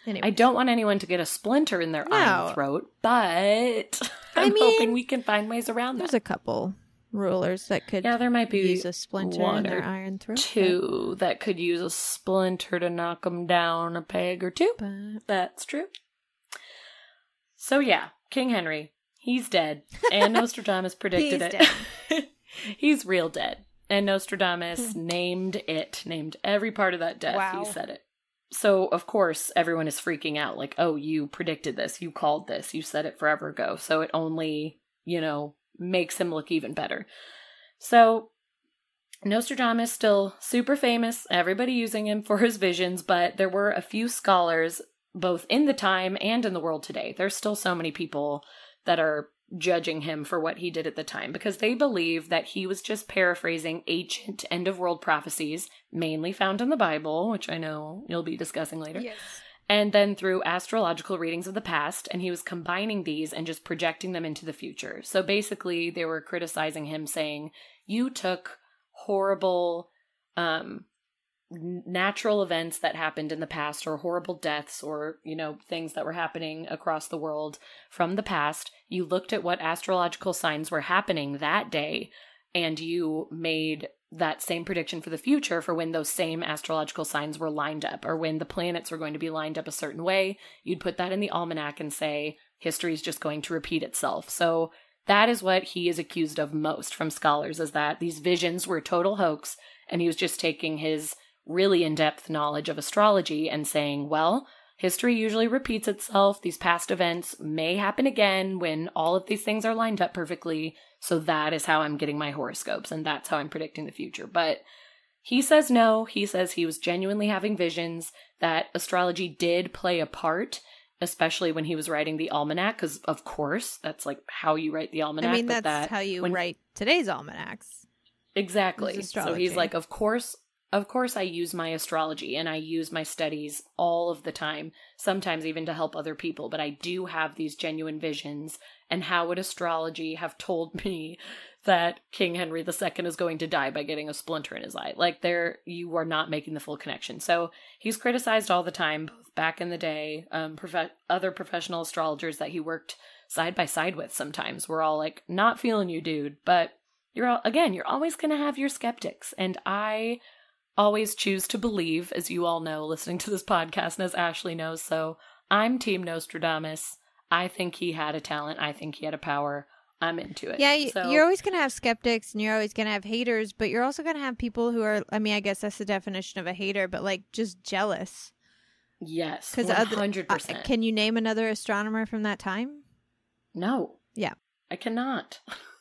Anyway I don't want anyone to get a splinter in their No. iron throat, but I I'm mean, hoping we can find ways around there's that. There's a couple rulers that could yeah, there might be use a splinter one in their iron throat but- two that could use a splinter to knock them down a peg or two. but That's true. So yeah, King Henry, he's dead, and Nostradamus predicted He's it. he's real dead, and Hmm. Nostradamus named it, named every part of that death. Wow. He said it. So of course everyone is freaking out, like, "Oh, you predicted this, you called this, you said it forever ago." So it only, you know, makes him look even better. So Nostradamus still super famous, everybody using him for his visions, but there were a few scholars both in the time and in the world today. There's still so many people that are judging him for what he did at the time because they believe that he was just paraphrasing ancient end of world prophecies, mainly found in the Bible, which I know you'll be discussing later Yes. and then through astrological readings of the past, and he was combining these and just projecting them into the future. So basically, they were criticizing him, saying, You took horrible um, natural events that happened in the past, or horrible deaths, or, you know, things that were happening across the world from the past. You looked at what astrological signs were happening that day, and you made that same prediction for the future for when those same astrological signs were lined up or when the planets were going to be lined up a certain way. You'd put that in the almanac and say history is just going to repeat itself. So that is what he is accused of most from scholars is that these visions were total hoax and he was just taking his really in-depth knowledge of astrology and saying, well, history usually repeats itself. These past events may happen again when all of these things are lined up perfectly. So that is how I'm getting my horoscopes and that's how I'm predicting the future. But he says no. He says he was genuinely having visions, that astrology did play a part, especially when he was writing the almanac, because of course, that's like how you write the almanac. I mean, that's that how you when- write today's almanacs. Exactly. So he's like, of course, of course, I use my astrology and I use my studies all of the time, sometimes even to help other people, but I do have these genuine visions. And how would astrology have told me that King Henry II is going to die by getting a splinter in his eye? Like, there, you are not making the full connection. So he's criticized all the time, both back in the day, um, prof- other professional astrologers that he worked side by side with sometimes were all like, not feeling you, dude, but you're all, again, you're always going to have your skeptics. And I always choose to believe, as you all know, listening to this podcast, and as Ashley knows. So I'm Team Nostradamus. I think he had a talent. I think he had a power. I'm into it. Yeah, So- you're always going to have skeptics and you're always going to have haters, but you're also going to have people who are, I mean, I guess that's the definition of a hater, but like just jealous. yes, Because one hundred uh, percent. Can you name another astronomer from that time? No. Yeah. I cannot.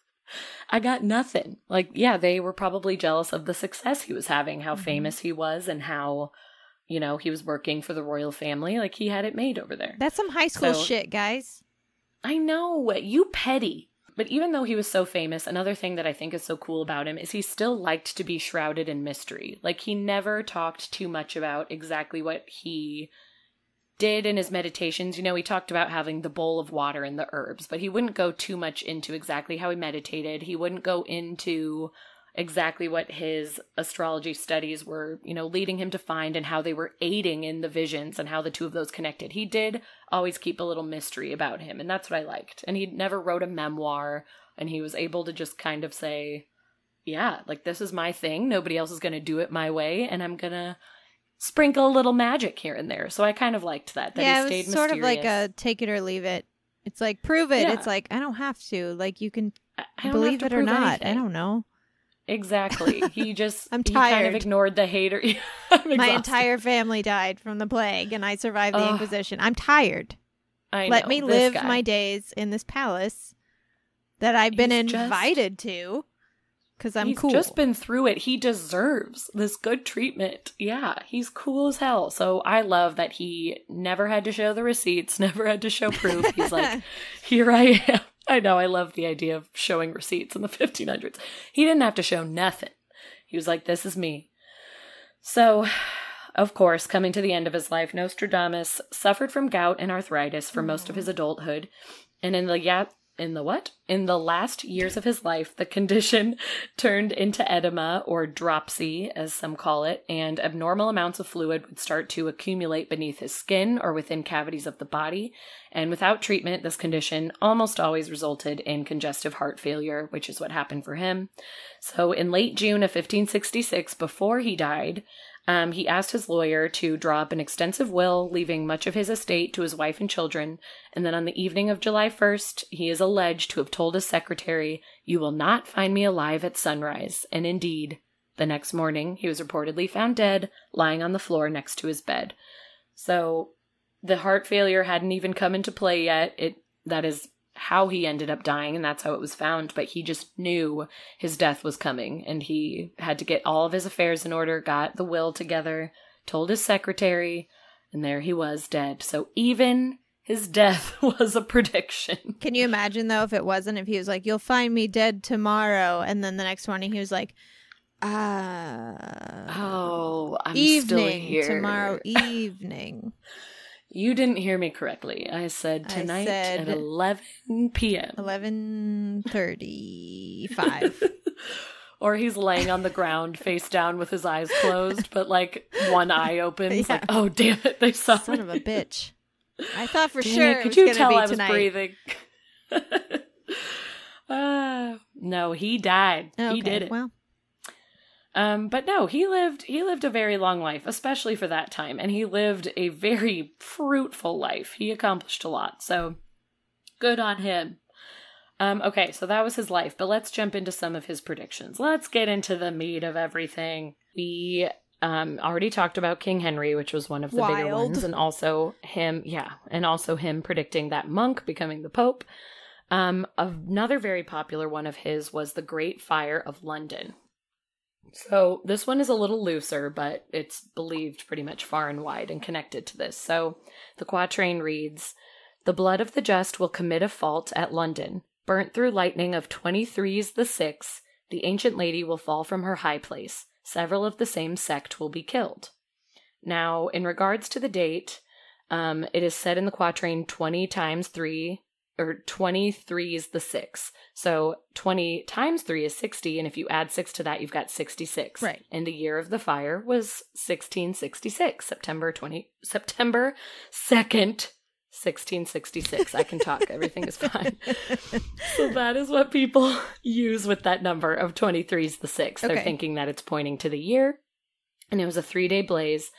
I got nothing. Like, yeah, they were probably jealous of the success he was having, how Mhm. famous he was, and how, you know, he was working for the royal family. Like, he had it made over there. That's some high school So- shit, guys. I know, you petty. But even though he was so famous, another thing that I think is so cool about him is he still liked to be shrouded in mystery. Like, he never talked too much about exactly what he did in his meditations. You know, he talked about having the bowl of water and the herbs, but he wouldn't go too much into exactly how he meditated. He wouldn't go into exactly what his astrology studies were, you know, leading him to find and how they were aiding in the visions and how the two of those connected. He did always keep a little mystery about him, and that's what I liked. And he never wrote a memoir, and he was able to just kind of say, yeah, like this is my thing. Nobody else is going to do it my way, and I'm going to sprinkle a little magic here and there. So I kind of liked that. that yeah, he it was sort of like mysterious. a take it or leave it. It's like prove it. Yeah. It's like I don't have to. Like you can believe it or not. I don't know. Exactly. He just I'm He kind of ignored the hater. My entire family died from the plague, and I survived the Ugh. Inquisition. I'm tired. I Let know, me live guy. my days in this palace that I've been He's just- invited to because I'm he's cool. just been through it. He deserves this good treatment. Yeah, he's cool as hell. So I love that he never had to show the receipts, never had to show proof. He's like, here I am. I know. I love the idea of showing receipts in the 1500s. He didn't have to show nothing. He was like, this is me. So, of course, coming to the end of his life, Nostradamus suffered from gout and arthritis for most of his adulthood. And in the in the what? In the last years of his life, the condition turned into edema or dropsy, as some call it, and abnormal amounts of fluid would start to accumulate beneath his skin or within cavities of the body. And without treatment, this condition almost always resulted in congestive heart failure, which is what happened for him. So, in late June of 1566, before he died, um, he asked his lawyer to draw up an extensive will, leaving much of his estate to his wife and children. And then on the evening of July 1st, he is alleged to have told his secretary, You will not find me alive at sunrise. And indeed, the next morning, he was reportedly found dead, lying on the floor next to his bed. So, the heart failure hadn't even come into play yet. It that is how he ended up dying and that's how it was found but he just knew his death was coming and he had to get all of his affairs in order got the will together told his secretary and there he was dead so even his death was a prediction Can you imagine though if it wasn't? If he was like, "You'll find me dead tomorrow," and then the next morning he was like, "Ah, oh i'm still evening here tomorrow evening." you didn't hear me correctly i said I tonight said- at 11 p.m Eleven thirty-five. or he's laying on the ground face down with his eyes closed but like one eye opens Yeah. like oh damn it they saw Son me of a bitch. I thought for Dang sure it, could was you tell I was tonight. breathing? uh, no, he died. Okay, He did it. Well, Um, but no, he lived he lived a very long life, especially for that time, and he lived a very fruitful life. He accomplished a lot, so good on him. Um, okay, so that was his life, but let's jump into some of his predictions. Let's get into the meat of everything. We um already talked about King Henry, which was one of the bigger ones, and also him, yeah, and also him predicting that monk becoming the pope. Um, another very popular one of his was the Great Fire of London. So this one is a little looser, but it's believed pretty much far and wide and connected to this. So the quatrain reads The blood of the just will commit a fault at London. Burnt through lightning of 23's the six, the ancient lady will fall from her high place. Several of the same sect will be killed. Now, in regards to the date, um, it is said in the quatrain 20 times 3, or 23 is the 6. So 20 times 3 is 60, and if you add 6 to that, you've got 66. Right. And the year of the fire was 1666, September 20, September 2nd, 1666. I can talk, everything is fine. So that is what people use with that number of 23 is the 6. They're thinking that it's pointing to the year. And it was a three day blaze.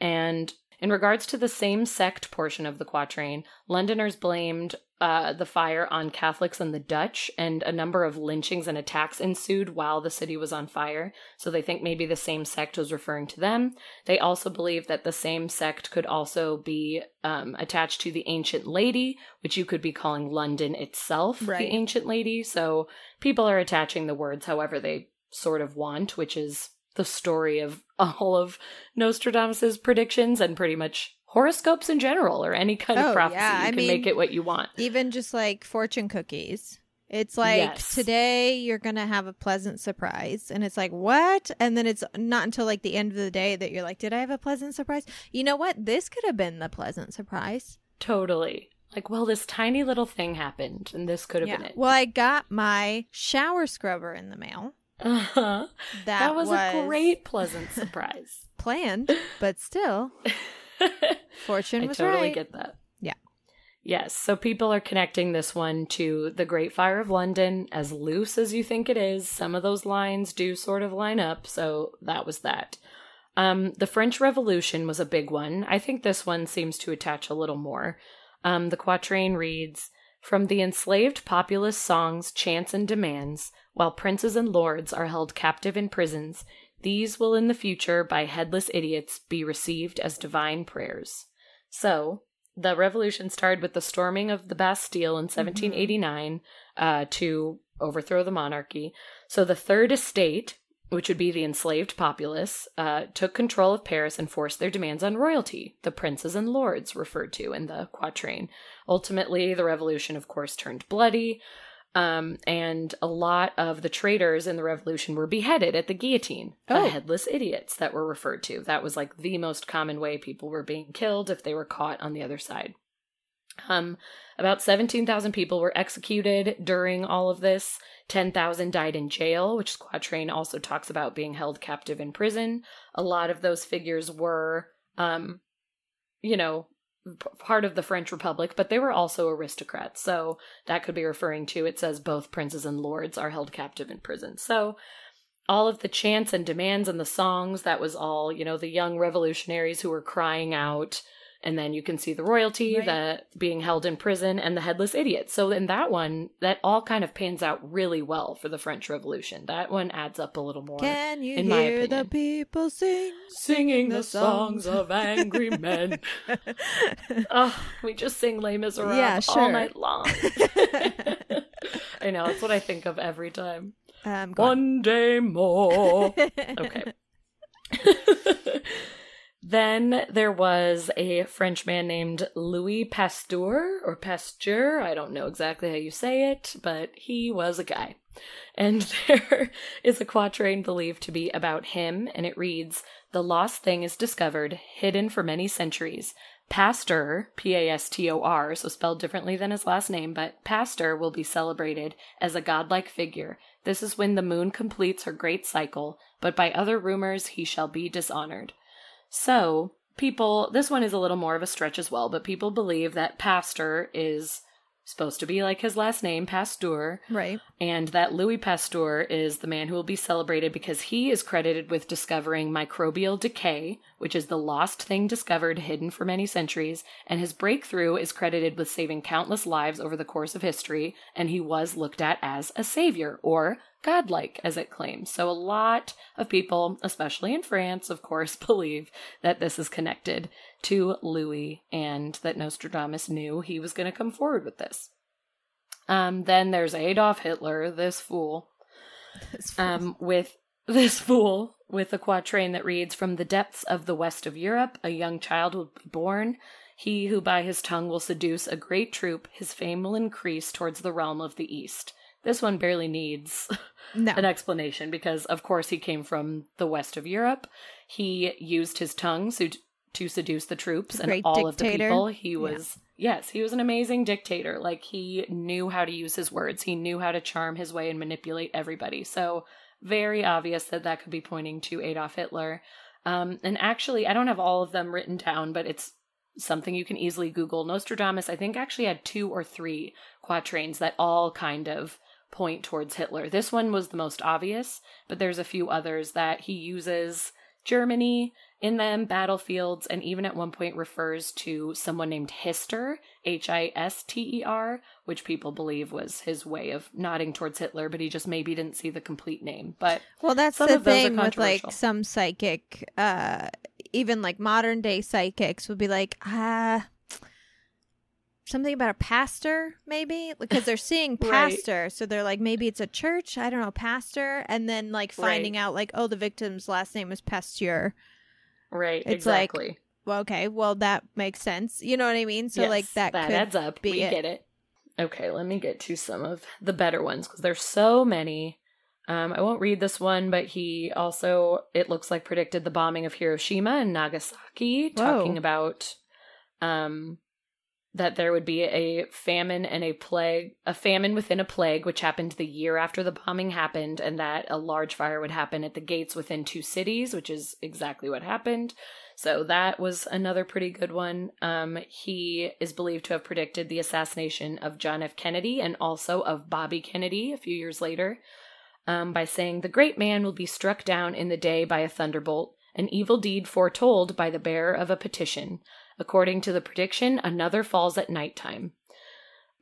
And in regards to the same sect portion of the quatrain, Londoners blamed uh, the fire on Catholics and the Dutch, and a number of lynchings and attacks ensued while the city was on fire. So they think maybe the same sect was referring to them. They also believe that the same sect could also be um, attached to the Ancient Lady, which you could be calling London itself Right. the Ancient Lady. So people are attaching the words however they sort of want, which is the story of all of Nostradamus's predictions and pretty much horoscopes in general or any kind Oh, of prophecy. yeah, you I can mean- make it what you want. even just like fortune cookies. It's like Yes. today you're gonna have a pleasant surprise, and it's like what? And then it's not until like the end of the day that you're like, did I have a pleasant surprise? You know what? This could have been the pleasant surprise. Totally. Like, well, this tiny little thing happened and this could have been it. Well, I got my shower scrubber in the mail. Uh-huh. That, That, was, a great, pleasant surprise. planned, but still, fortune I was totally right. get that. Yeah. Yes, so people are connecting this one to the Great Fire of London. As loose as you think it is, some of those lines do sort of line up, so that was that. Um, the French Revolution was a big one. I think this one seems to attach a little more. Um, the quatrain reads From the enslaved populace songs, chants, and demands, while princes and lords are held captive in prisons, these will in the future, by headless idiots, be received as divine prayers. So, the revolution started with the storming of the Bastille in 1789 uh, to overthrow the monarchy. So, the Third Estate, which would be the enslaved populace, uh, took control of Paris and forced their demands on royalty, the princes and lords referred to in the quatrain. Ultimately, the revolution, of course, turned bloody, um, and a lot of the traitors in the revolution were beheaded at the guillotine. Oh. The headless idiots that were referred to. That was like the most common way people were being killed if they were caught on the other side. Um, about 17,000 people were executed during all of this. 10,000 died in jail, which Quatrain also talks about being held captive in prison. A lot of those figures were, um, you know, p- part of the French Republic, but they were also aristocrats. So that could be referring to, it says both princes and lords are held captive in prison. So all of the chants and demands and the songs, that was all, you know, the young revolutionaries who were crying out. And then you can see the royalty Right. that being held in prison and the headless idiot So in that one, that all kind of pans out really well for the French Revolution. That one adds up a little more. Can you in my hear the people sing? Singing the songs of angry men. oh, we just sing Les Miserables Yeah, sure. all night long. I know, it's what I think of every time. Um, go on. One day more. okay. Then there was a Frenchman named Louis Pasteur or Pasteur. I don't know exactly how you say it, but he was a guy. And there is a quatrain believed to be about him, and it reads The lost thing is discovered, hidden for many centuries. Pastor, P A S T O R, so spelled differently than his last name, but Pastor will be celebrated as a godlike figure. This is when the moon completes her great cycle, but by other rumors he shall be dishonored. So, people, this one is a little more of a stretch as well, but people believe that Pastor is supposed to be like his last name, Pasteur, right. and that Louis Pasteur is the man who will be celebrated because he is credited with discovering microbial decay, which is the lost thing discovered hidden for many centuries, and his breakthrough is credited with saving countless lives over the course of history, and he was looked at as a savior, or godlike, as it claims. So a lot of people, especially in France, of course, believe that this is connected to Louis and that Nostradamus knew he was going to come forward with this. Um, then there's Adolf Hitler, this fool, um, with this fool with a quatrain that reads From the depths of the west of Europe, a young child will be born. He who by his tongue will seduce a great troop, his fame will increase towards the realm of the east. This one barely needs No. an explanation because, of course, he came from the west of Europe. He used his tongue so to seduce the troops and all of the people. He was, yes, he was an amazing dictator. Like, he knew how to use his words, he knew how to charm his way and manipulate everybody. So, very obvious that that could be pointing to Adolf Hitler. Um, and actually, I don't have all of them written down, but it's something you can easily Google. Nostradamus, I think, actually had two or three quatrains that all kind of point towards Hitler. This one was the most obvious, but there's a few others that he uses Germany in them, battlefields, and even at one point refers to someone named Hister, H I S T E R, which people believe was his way of nodding towards Hitler, but he just maybe didn't see the complete name. But Well, that's the of those are thing with like some psychic, uh, even like modern day psychics would be like, ah, something about a pastor, maybe because they're seeing Right. pastor, so they're like, maybe it's a church. I don't know, pastor, and then like finding Right. out like, oh, the victim's last name is Pasteur. right, It's like- Well, okay, well that makes sense. You know what I mean? So like that, that could adds up. be we it. get it. Okay, let me get to some of the better ones because there's so many. Um, I won't read this one, but he also, it looks like, predicted the bombing of Hiroshima and Nagasaki, Whoa. talking about um, that there would be a famine and a plague, a famine within a plague, which happened the year after the bombing happened, and that a large fire would happen at the gates within two cities, which is exactly what happened. So that was another pretty good one. Um, he is believed to have predicted the assassination of John F. Kennedy and also of Bobby Kennedy a few years later um, by saying, The great man will be struck down in the day by a thunderbolt, an evil deed foretold by the bearer of a petition. According to the prediction, another falls at night time.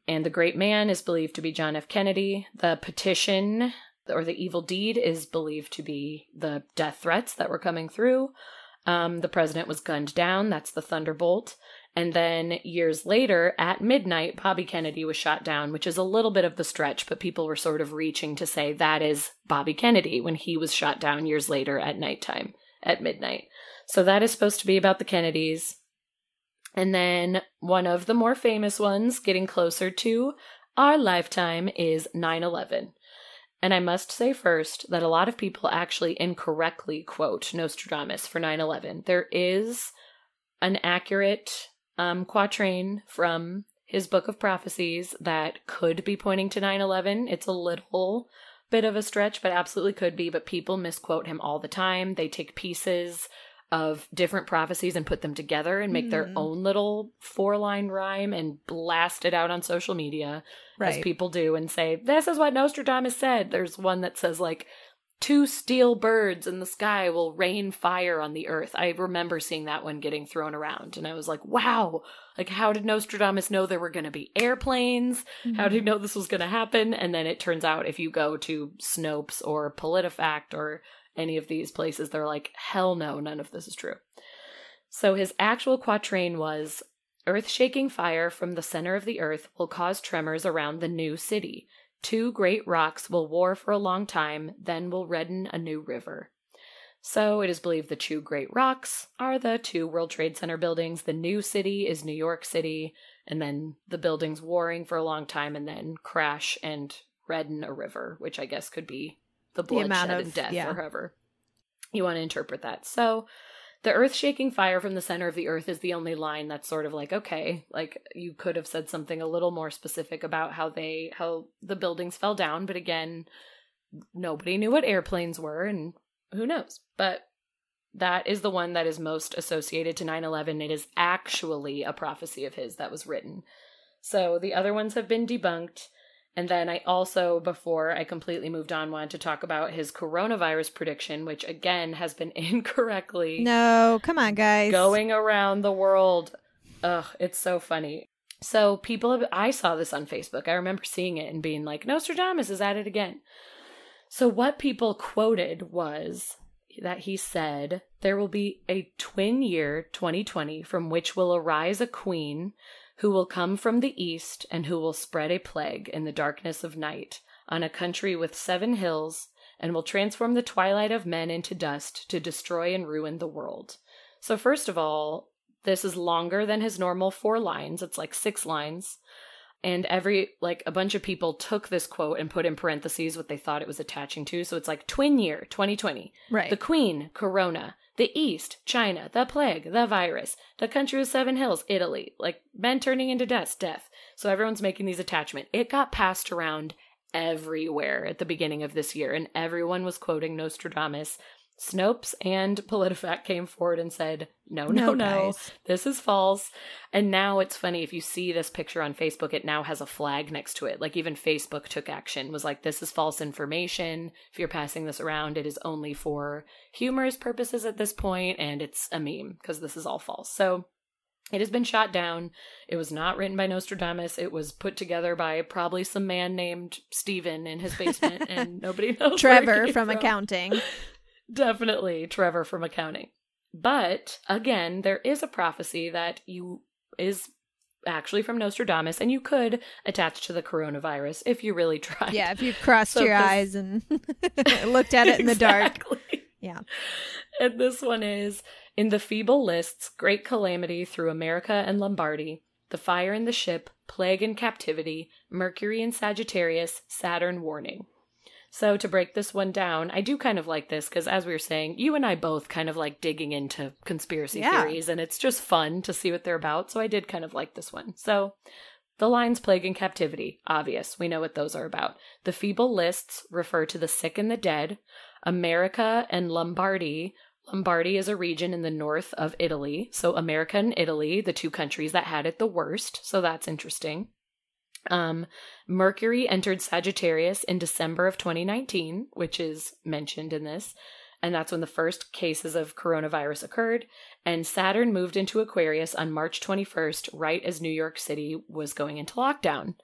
And the great man is believed to be John F. Kennedy. The petition or the evil deed is believed to be the death threats that were coming through. Um, the president was gunned down. That's the Thunderbolt. And then years later, at midnight, Bobby Kennedy was shot down, which is a little bit of the stretch, but people were sort of reaching to say that is Bobby Kennedy when he was shot down years later at nighttime, at midnight. So that is supposed to be about the Kennedys. And then one of the more famous ones, getting closer to our lifetime, is 9 11. And I must say first that a lot of people actually incorrectly quote Nostradamus for 9 11. There is an accurate um, quatrain from his book of prophecies that could be pointing to 9 11. It's a little bit of a stretch, but absolutely could be. But people misquote him all the time. They take pieces of different prophecies and put them together and make mm. their own little four line rhyme and blast it out on social media right. as people do and say, This is what Nostradamus said. There's one that says, like, two steel birds in the sky will rain fire on the earth. I remember seeing that one getting thrown around and I was like, wow, like how did Nostradamus know there were going to be airplanes? Mm-hmm. How did he know this was going to happen? And then it turns out if you go to Snopes or PolitiFact or any of these places, they're like, hell no, none of this is true. So his actual quatrain was Earth shaking fire from the center of the earth will cause tremors around the new city. Two great rocks will war for a long time, then will redden a new river. So it is believed the two great rocks are the two World Trade Center buildings. The new city is New York City, and then the buildings warring for a long time and then crash and redden a river, which I guess could be the bloodshed the and death yeah. or however you want to interpret that. So the earth shaking fire from the center of the earth is the only line that's sort of like okay like you could have said something a little more specific about how they how the buildings fell down but again nobody knew what airplanes were and who knows? But that is the one that is most associated to 9-11 it is actually a prophecy of his that was written. So the other ones have been debunked and then I also, before I completely moved on, wanted to talk about his coronavirus prediction, which again has been incorrectly. No, come on, guys. Going around the world. Ugh, it's so funny. So people, have, I saw this on Facebook. I remember seeing it and being like, Nostradamus is at it again. So what people quoted was that he said, There will be a twin year, 2020, from which will arise a queen who will come from the east and who will spread a plague in the darkness of night on a country with seven hills and will transform the twilight of men into dust to destroy and ruin the world. So, first of all, this is longer than his normal four lines. It's like six lines. And every, like, a bunch of people took this quote and put in parentheses what they thought it was attaching to. So it's like twin year, 2020. Right. The Queen, Corona the East, China, the plague, the virus, the country with seven hills, Italy, like men turning into dust, death. So everyone's making these attachments. It got passed around everywhere at the beginning of this year, and everyone was quoting Nostradamus Snopes and PolitiFact came forward and said, no, no, no, no this is false. And now it's funny if you see this picture on Facebook, it now has a flag next to it. Like even Facebook took action, was like, this is false information. If you're passing this around, it is only for humorous purposes at this point, and it's a meme because this is all false. So it has been shot down. It was not written by Nostradamus. It was put together by probably some man named Steven in his basement, and nobody knows. Trevor from, from accounting. Definitely Trevor from accounting. But again, there is a prophecy that you is actually from Nostradamus, and you could attach to the coronavirus if you really tried. Yeah, if you crossed so your this... eyes and looked at it in the dark. Yeah. And this one is in the feeble lists, great calamity through America and Lombardy, the fire in the ship, plague and captivity, Mercury in Sagittarius, Saturn warning. So, to break this one down, I do kind of like this because, as we were saying, you and I both kind of like digging into conspiracy Yeah. theories, and it's just fun to see what they're about. So, I did kind of like this one. So, the lines plague and captivity, obvious. We know what those are about. The feeble lists refer to the sick and the dead. America and Lombardy. Lombardy is a region in the north of Italy. So, America and Italy, the two countries that had it the worst. So, that's interesting. Um, Mercury entered Sagittarius in December of 2019, which is mentioned in this. And that's when the first cases of coronavirus occurred. And Saturn moved into Aquarius on March 21st, right as New York City was going into lockdown.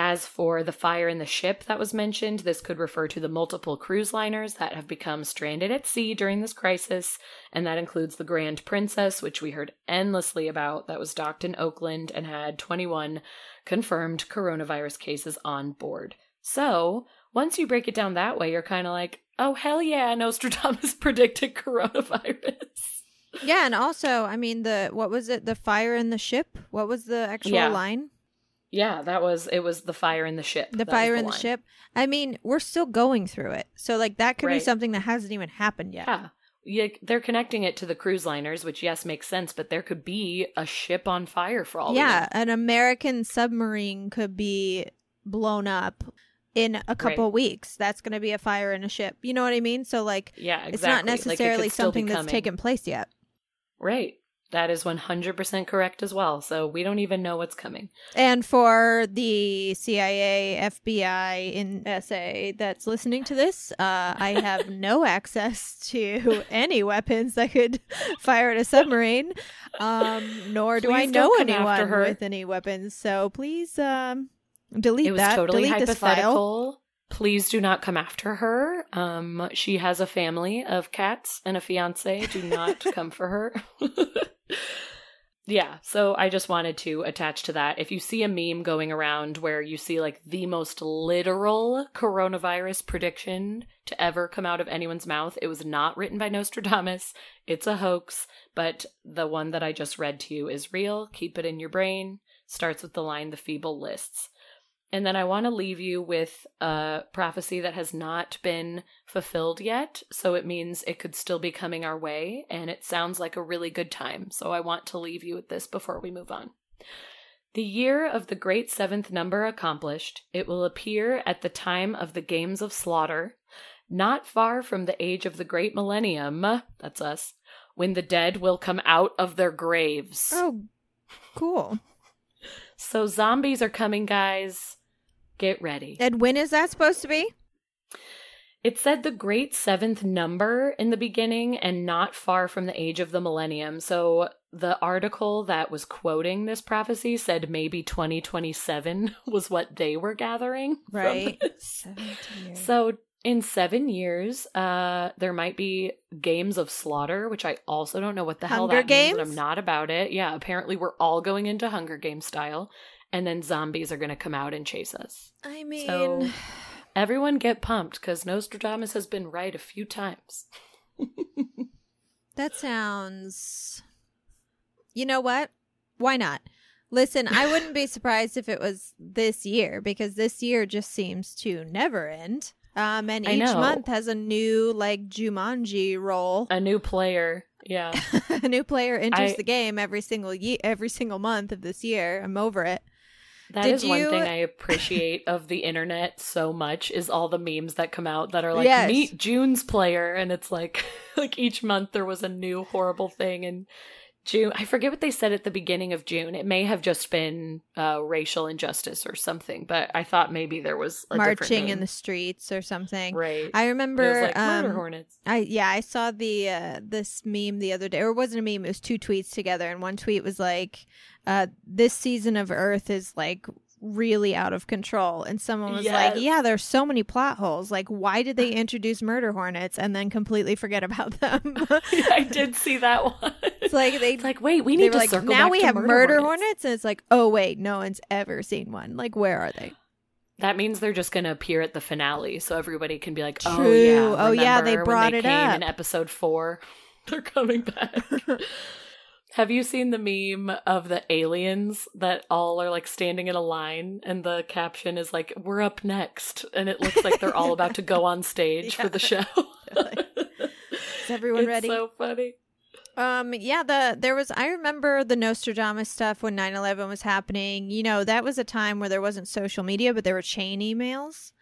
As for the fire in the ship that was mentioned, this could refer to the multiple cruise liners that have become stranded at sea during this crisis, and that includes the Grand Princess, which we heard endlessly about, that was docked in Oakland and had 21 confirmed coronavirus cases on board. So, once you break it down that way, you're kind of like, oh, hell yeah, Nostradamus predicted coronavirus. Yeah, and also, I mean, the what was it? The fire in the ship. What was the actual Yeah. line? Yeah, that was, it was the fire in the ship. The That fire in the ship. I mean, we're still going through it, so like that could be something that hasn't even happened yet. Yeah. Yeah, they're connecting it to the cruise liners, which yes makes sense, but there could be a ship on fire for all. yeah, an American submarine could be blown up in a couple Right. weeks. That's going to be a fire in a ship. You know what I mean? So like, yeah, exactly. it's not Like, it necessarily something that's taken place yet. Right. That is one hundred percent correct as well. So we don't even know what's coming. And for the CIA, FBI, in SA that's listening to this, uh, I have no access to any weapons that could fire at a submarine. Um, nor do I know don't come after anyone with any weapons. So please um, delete it was that. totally delete this file. Please do not come after her. Um, she has a family of cats and a fiance. Do not come for her. yeah, so I just wanted to attach to that. If you see a meme going around where you see like the most literal coronavirus prediction to ever come out of anyone's mouth, it was not written by Nostradamus. It's a hoax, but the one that I just read to you is real. Keep it in your brain. Starts with the line, the feeble lists. And then I want to leave you with a prophecy that has not been fulfilled yet. So it means it could still be coming our way. And it sounds like a really good time. So I want to leave you with this before we move on. The year of the great seventh number accomplished, it will appear at the time of the games of slaughter, not far from the age of the great millennium, that's us, when the dead will come out of their graves. Oh, cool. So zombies are coming, guys. Get ready. And when is that supposed to be? It said the great seventh number in the beginning and not far from the age of the millennium. So the article that was quoting this prophecy said maybe 2027 was what they were gathering. Right. So in seven years, uh, there might be games of slaughter, which I also don't know what the hell Hunger that means. and Games? I'm not about it. Yeah, apparently we're all going into Hunger Game style, and then zombies are going to come out and chase us. I mean, So everyone get pumped because Nostradamus has been right a few times. that sounds. You know what? Why not? Listen, I wouldn't be surprised if it was this year because this year just seems to never end. Um, and each month has a new like Jumanji role. A new player, yeah. a new player enters I- the game every single year, every single month of this year. I'm over it. That Did is one thing I appreciate of the internet so much is all the memes that come out that are like Yes. meet June's player and it's like like each month there was a new horrible thing and June I forget what they said at the beginning of June. It may have just been uh, racial injustice or something, but I thought maybe there was a Marching in the streets or something. right. I It remember was like murder um, hornets. I yeah, I saw the uh this meme the other day, or it wasn't a meme. It was two tweets together, and one tweet was like, uh, "This season of Earth is like really out of control," and someone was like, "Yeah, there's so many plot holes. Like, why did they introduce murder hornets and then completely forget about them?" I did see that one. it's like they It's like, wait, we need to like, circle now back we to have murder, hornets. hornets. and it's like, oh wait, no one's ever seen one. Like, where are they? That means they're just going to appear at the finale, so everybody can be like, "Oh True. yeah, Oh, yeah, they brought they it came up." in episode four. They're coming back." Have you seen the meme of the aliens that all are like standing in a line and the caption is like, We're up next? And it looks like they're all about to go on stage for the show. Is everyone it's ready? so funny. Um yeah, the there was I remember the Nostradamus stuff when 9/11 was happening. You know, that was a time where there wasn't social media, but there were chain emails.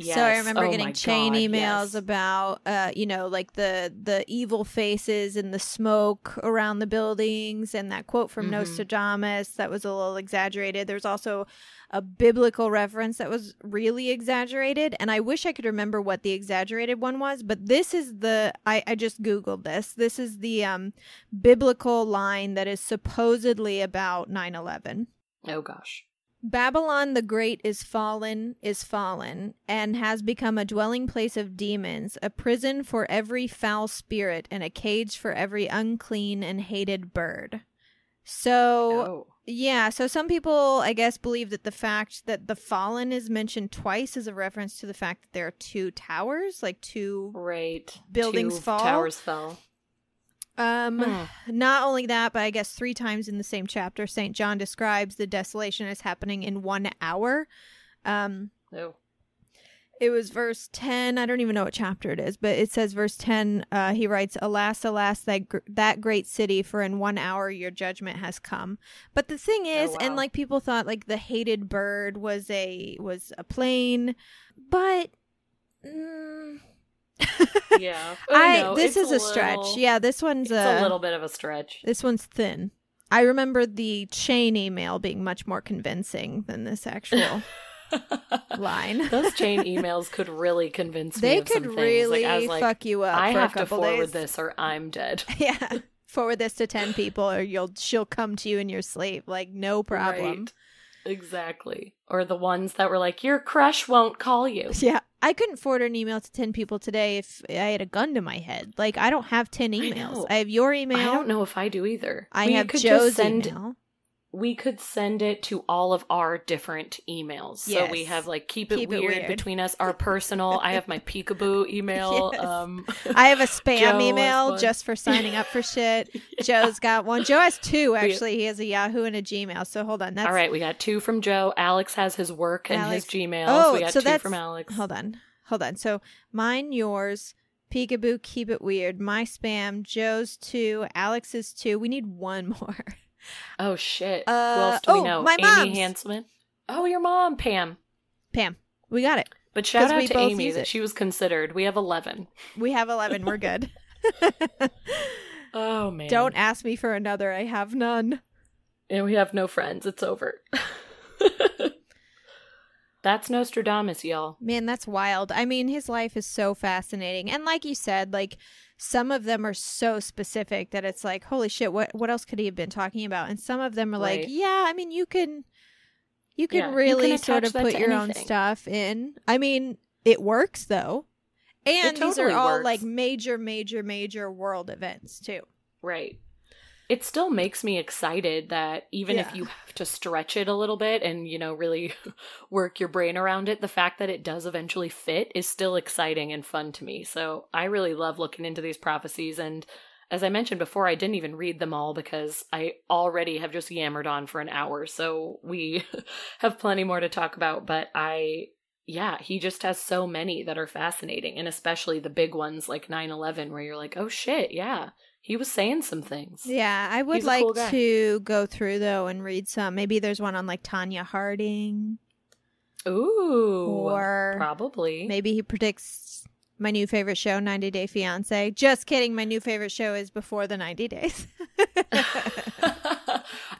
So I remember Oh getting chain God, emails yes. about uh you know, like the the evil faces and the smoke around the buildings and that quote from Mhm. Nostradamus that was a little exaggerated. There's also a biblical reference that was really exaggerated and I wish I could remember what the exaggerated one was, but this is the I I just googled this. This is the um biblical line that is supposedly about 9/11. Oh gosh. Babylon the Great is fallen, is fallen, and has become a dwelling place of demons, a prison for every foul spirit, and a cage for every unclean and hated bird. So, Oh. yeah, so some people, I guess, believe that the fact that the fallen is mentioned twice is a reference to the fact that there are two towers, like two. Right. Buildings Two fall? Towers fell. Um, Hmm. not only that, but I guess three times in the same chapter, St. John describes the desolation as happening in one hour. Um, Oh. it was verse 10 i don't even know what chapter it is but it says verse 10 uh, he writes alas alas that, gr- that great city for in one hour your judgment has come but the thing is and wow. like people thought like the hated bird was a was a plane but mm, Yeah. Oh, i know, this is a, stretch little- yeah this one's It's a little bit of a stretch. this one's thin i remember the chain email being much more convincing than this actual line Those chain emails could really convince me they of some could really like, like, fuck you up I a have to forward days. this or I'm dead. yeah forward this to 10 people or you'll she'll come to you in your sleep like no problem Right. Exactly. Or the ones that were like, your crush won't call you. yeah i couldn't forward an email to 10 people today if i had a gun to my head like i don't have 10 emails know. i, have your email I don't know if I do either. i We have could joe's just send, email We could send it to all of our different emails. So we have like keep it, Keep it weird, weird. between us, our personal. I have my peekaboo email. Yes. Um i have a spam email just for signing up for shit joe's got one joe has two actually he has a yahoo and a gmail so hold on that's all right, we got two from Joe. Alex has his work and Alex- his Gmail. Oh, we got so two that's- from Alex. Hold on. Hold on. So mine, yours, Peekaboo, keep it weird. My spam, Joe's two, Alex's two. We need one more. Oh shit. Uh, Who else do oh, we know? my Amy mom's. Hanselman. Oh, your mom, Pam. Pam, we got it. But shout out to Amy that she was considered. We have eleven. We have 11. We're good. Oh man. Don't ask me for another. I have none. And we have no friends. It's over. That's Nostradamus, y'all. Man, that's wild. I mean, his life is so fascinating. And like you said, like some of them are so specific that it's like, holy shit, what what else could he have been talking about? And some of them are like, yeah, I mean, you can you can Yeah, you really can sort of put your own stuff in. I mean, it works though. And these are all works. like major major major world events too. Right. It still makes me excited that even Yeah. if you have to stretch it a little bit and, you know, really work your brain around it, the fact that it does eventually fit is still exciting and fun to me. So I really love looking into these prophecies. And as I mentioned before, I didn't even read them all because I already have just yammered on for an hour. So we have plenty more to talk about. But I, yeah, he just has so many that are fascinating. And especially the big ones like 9 11, where you're like, oh shit, yeah. He was saying some things. Yeah, I would like cool to go through though and read some. Maybe there's one on like Tonya Harding. Ooh. Or probably. Maybe he predicts my new favorite show, 90 Day Fiance. Just kidding. My new favorite show is Before the 90 Days.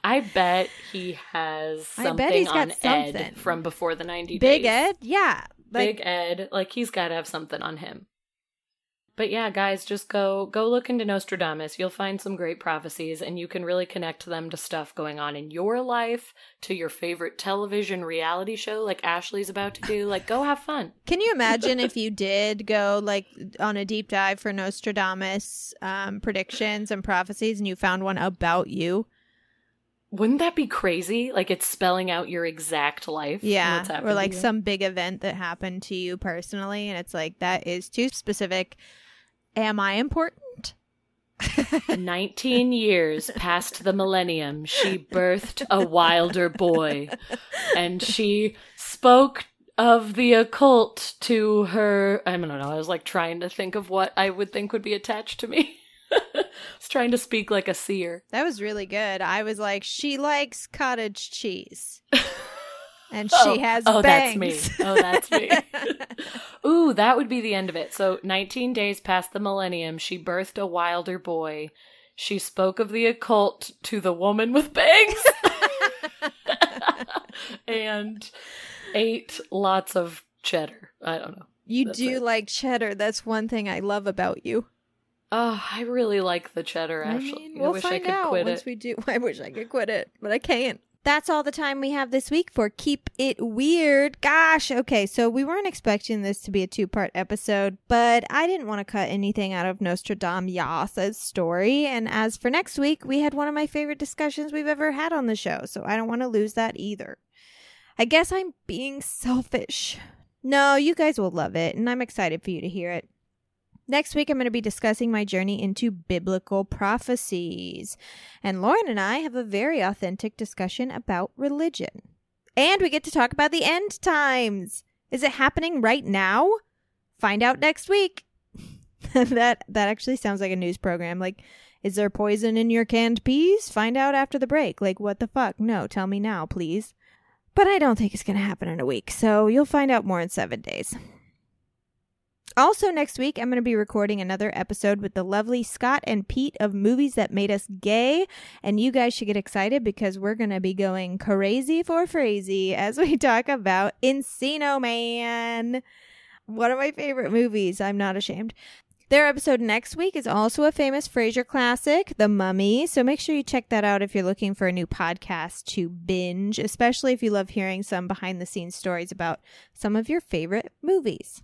I bet he has I bet he's got on something. Ed from before the 90 Big days. Ed? Yeah. Like, Big Ed. Like he's got to have something on him. But yeah, guys, just go go look into Nostradamus. You'll find some great prophecies and you can really connect them to stuff going on in your life, to your favorite television reality show like Ashley's about to do. Like go have fun. Can you imagine if you did go like on a deep dive for Nostradamus um, predictions and prophecies and you found one about you? Wouldn't that be crazy? Like it's spelling out your exact life. Yeah. Or like some big event that happened to you personally. And it's like, that is too specific. Am I important? 19 years past the millennium, she birthed a wilder boy. And she spoke of the occult to her. I don't know. I was like trying to think of what I would think would be attached to me. I was trying to speak like a seer. That was really good. I was like, she likes cottage cheese. And oh. she Oh, has oh, bangs. that's me. Oh, that's me. Oh, Ooh, that would be the end of it. So, 19 days past the millennium, she birthed a wilder boy. She spoke of the occult to the woman with bangs. and ate lots of cheddar. I don't know. you That's do it. like cheddar. That's one thing I love about you. Oh, I really like the cheddar, actually. I mean, we'll wish find I could out quit once it. we do. I wish I could quit it, but I can't. That's all the time we have this week for Keep It Weird. Gosh, okay, so we weren't expecting this to be a two part episode, but I didn't want to cut anything out of Nostradamus' story. And as for next week, we had one of my favorite discussions we've ever had on the show, so I don't want to lose that either. I guess I'm being selfish. No, you guys will love it, and I'm excited for you to hear it. Next week, I'm going to be discussing my journey into biblical prophecies. And Lauren and I have a very authentic discussion about religion. And we get to talk about the end times. Is it happening right now? Find out next week. that that actually sounds like a news program. Like, is there poison in your canned peas? Find out after the break. Like, what the fuck? No, tell me now, please. But I don't think it's going to happen in a week, so you'll find out more in seven days. Also, next week, I'm going to be recording another episode with the lovely Scott and Pete of Movies That Made Us Gay. And you guys should get excited because we're going to be going crazy for crazy as we talk about Encino Man. One of my favorite movies. I'm not ashamed. Their episode next week is also a famous Fraser classic, The Mummy. So make sure you check that out if you're looking for a new podcast to binge, especially if you love hearing some behind the scenes stories about some of your favorite movies.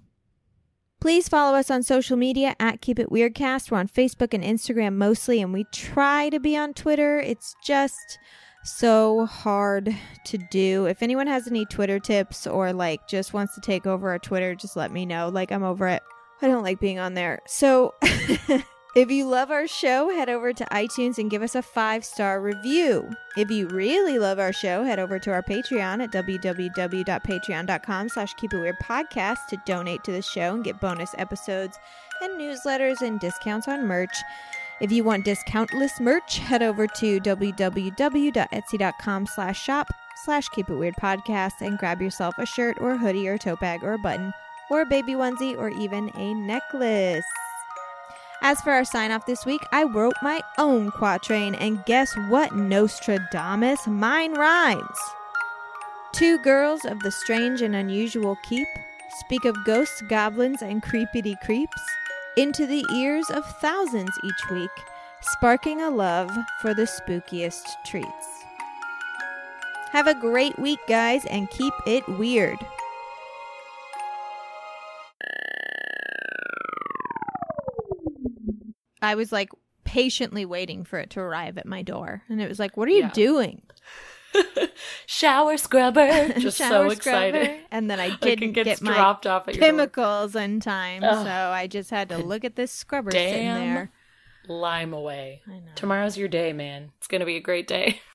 Please follow us on social media at Keep It Weirdcast. We're on Facebook and Instagram mostly, and we try to be on Twitter. It's just so hard to do. If anyone has any Twitter tips or like just wants to take over our Twitter, just let me know. Like I'm over it. I don't like being on there. So if you love our show, head over to iTunes and give us a five star review. If you really love our show, head over to our Patreon at www.patreon.com slash keep it weird podcast to donate to the show and get bonus episodes and newsletters and discounts on merch. If you want discountless merch, head over to www.etsy.com slash shop slash keep it weird podcast and grab yourself a shirt or hoodie or tote bag or a button or a baby onesie or even a necklace. As for our sign off this week, I wrote my own quatrain, and guess what, Nostradamus? Mine rhymes. Two girls of the strange and unusual keep speak of ghosts, goblins, and creepity creeps into the ears of thousands each week, sparking a love for the spookiest treats. Have a great week, guys, and keep it weird. I was like patiently waiting for it to arrive at my door, and it was like, "What are you Yeah. doing?" Shower scrubber. Just so excited. scrubber. And then I Like didn't gets get my dropped off at your door. chemicals in time, Ugh. so I just had to look at this scrubber sitting there. lime away. I know. Tomorrow's your day, man. It's gonna be a great day.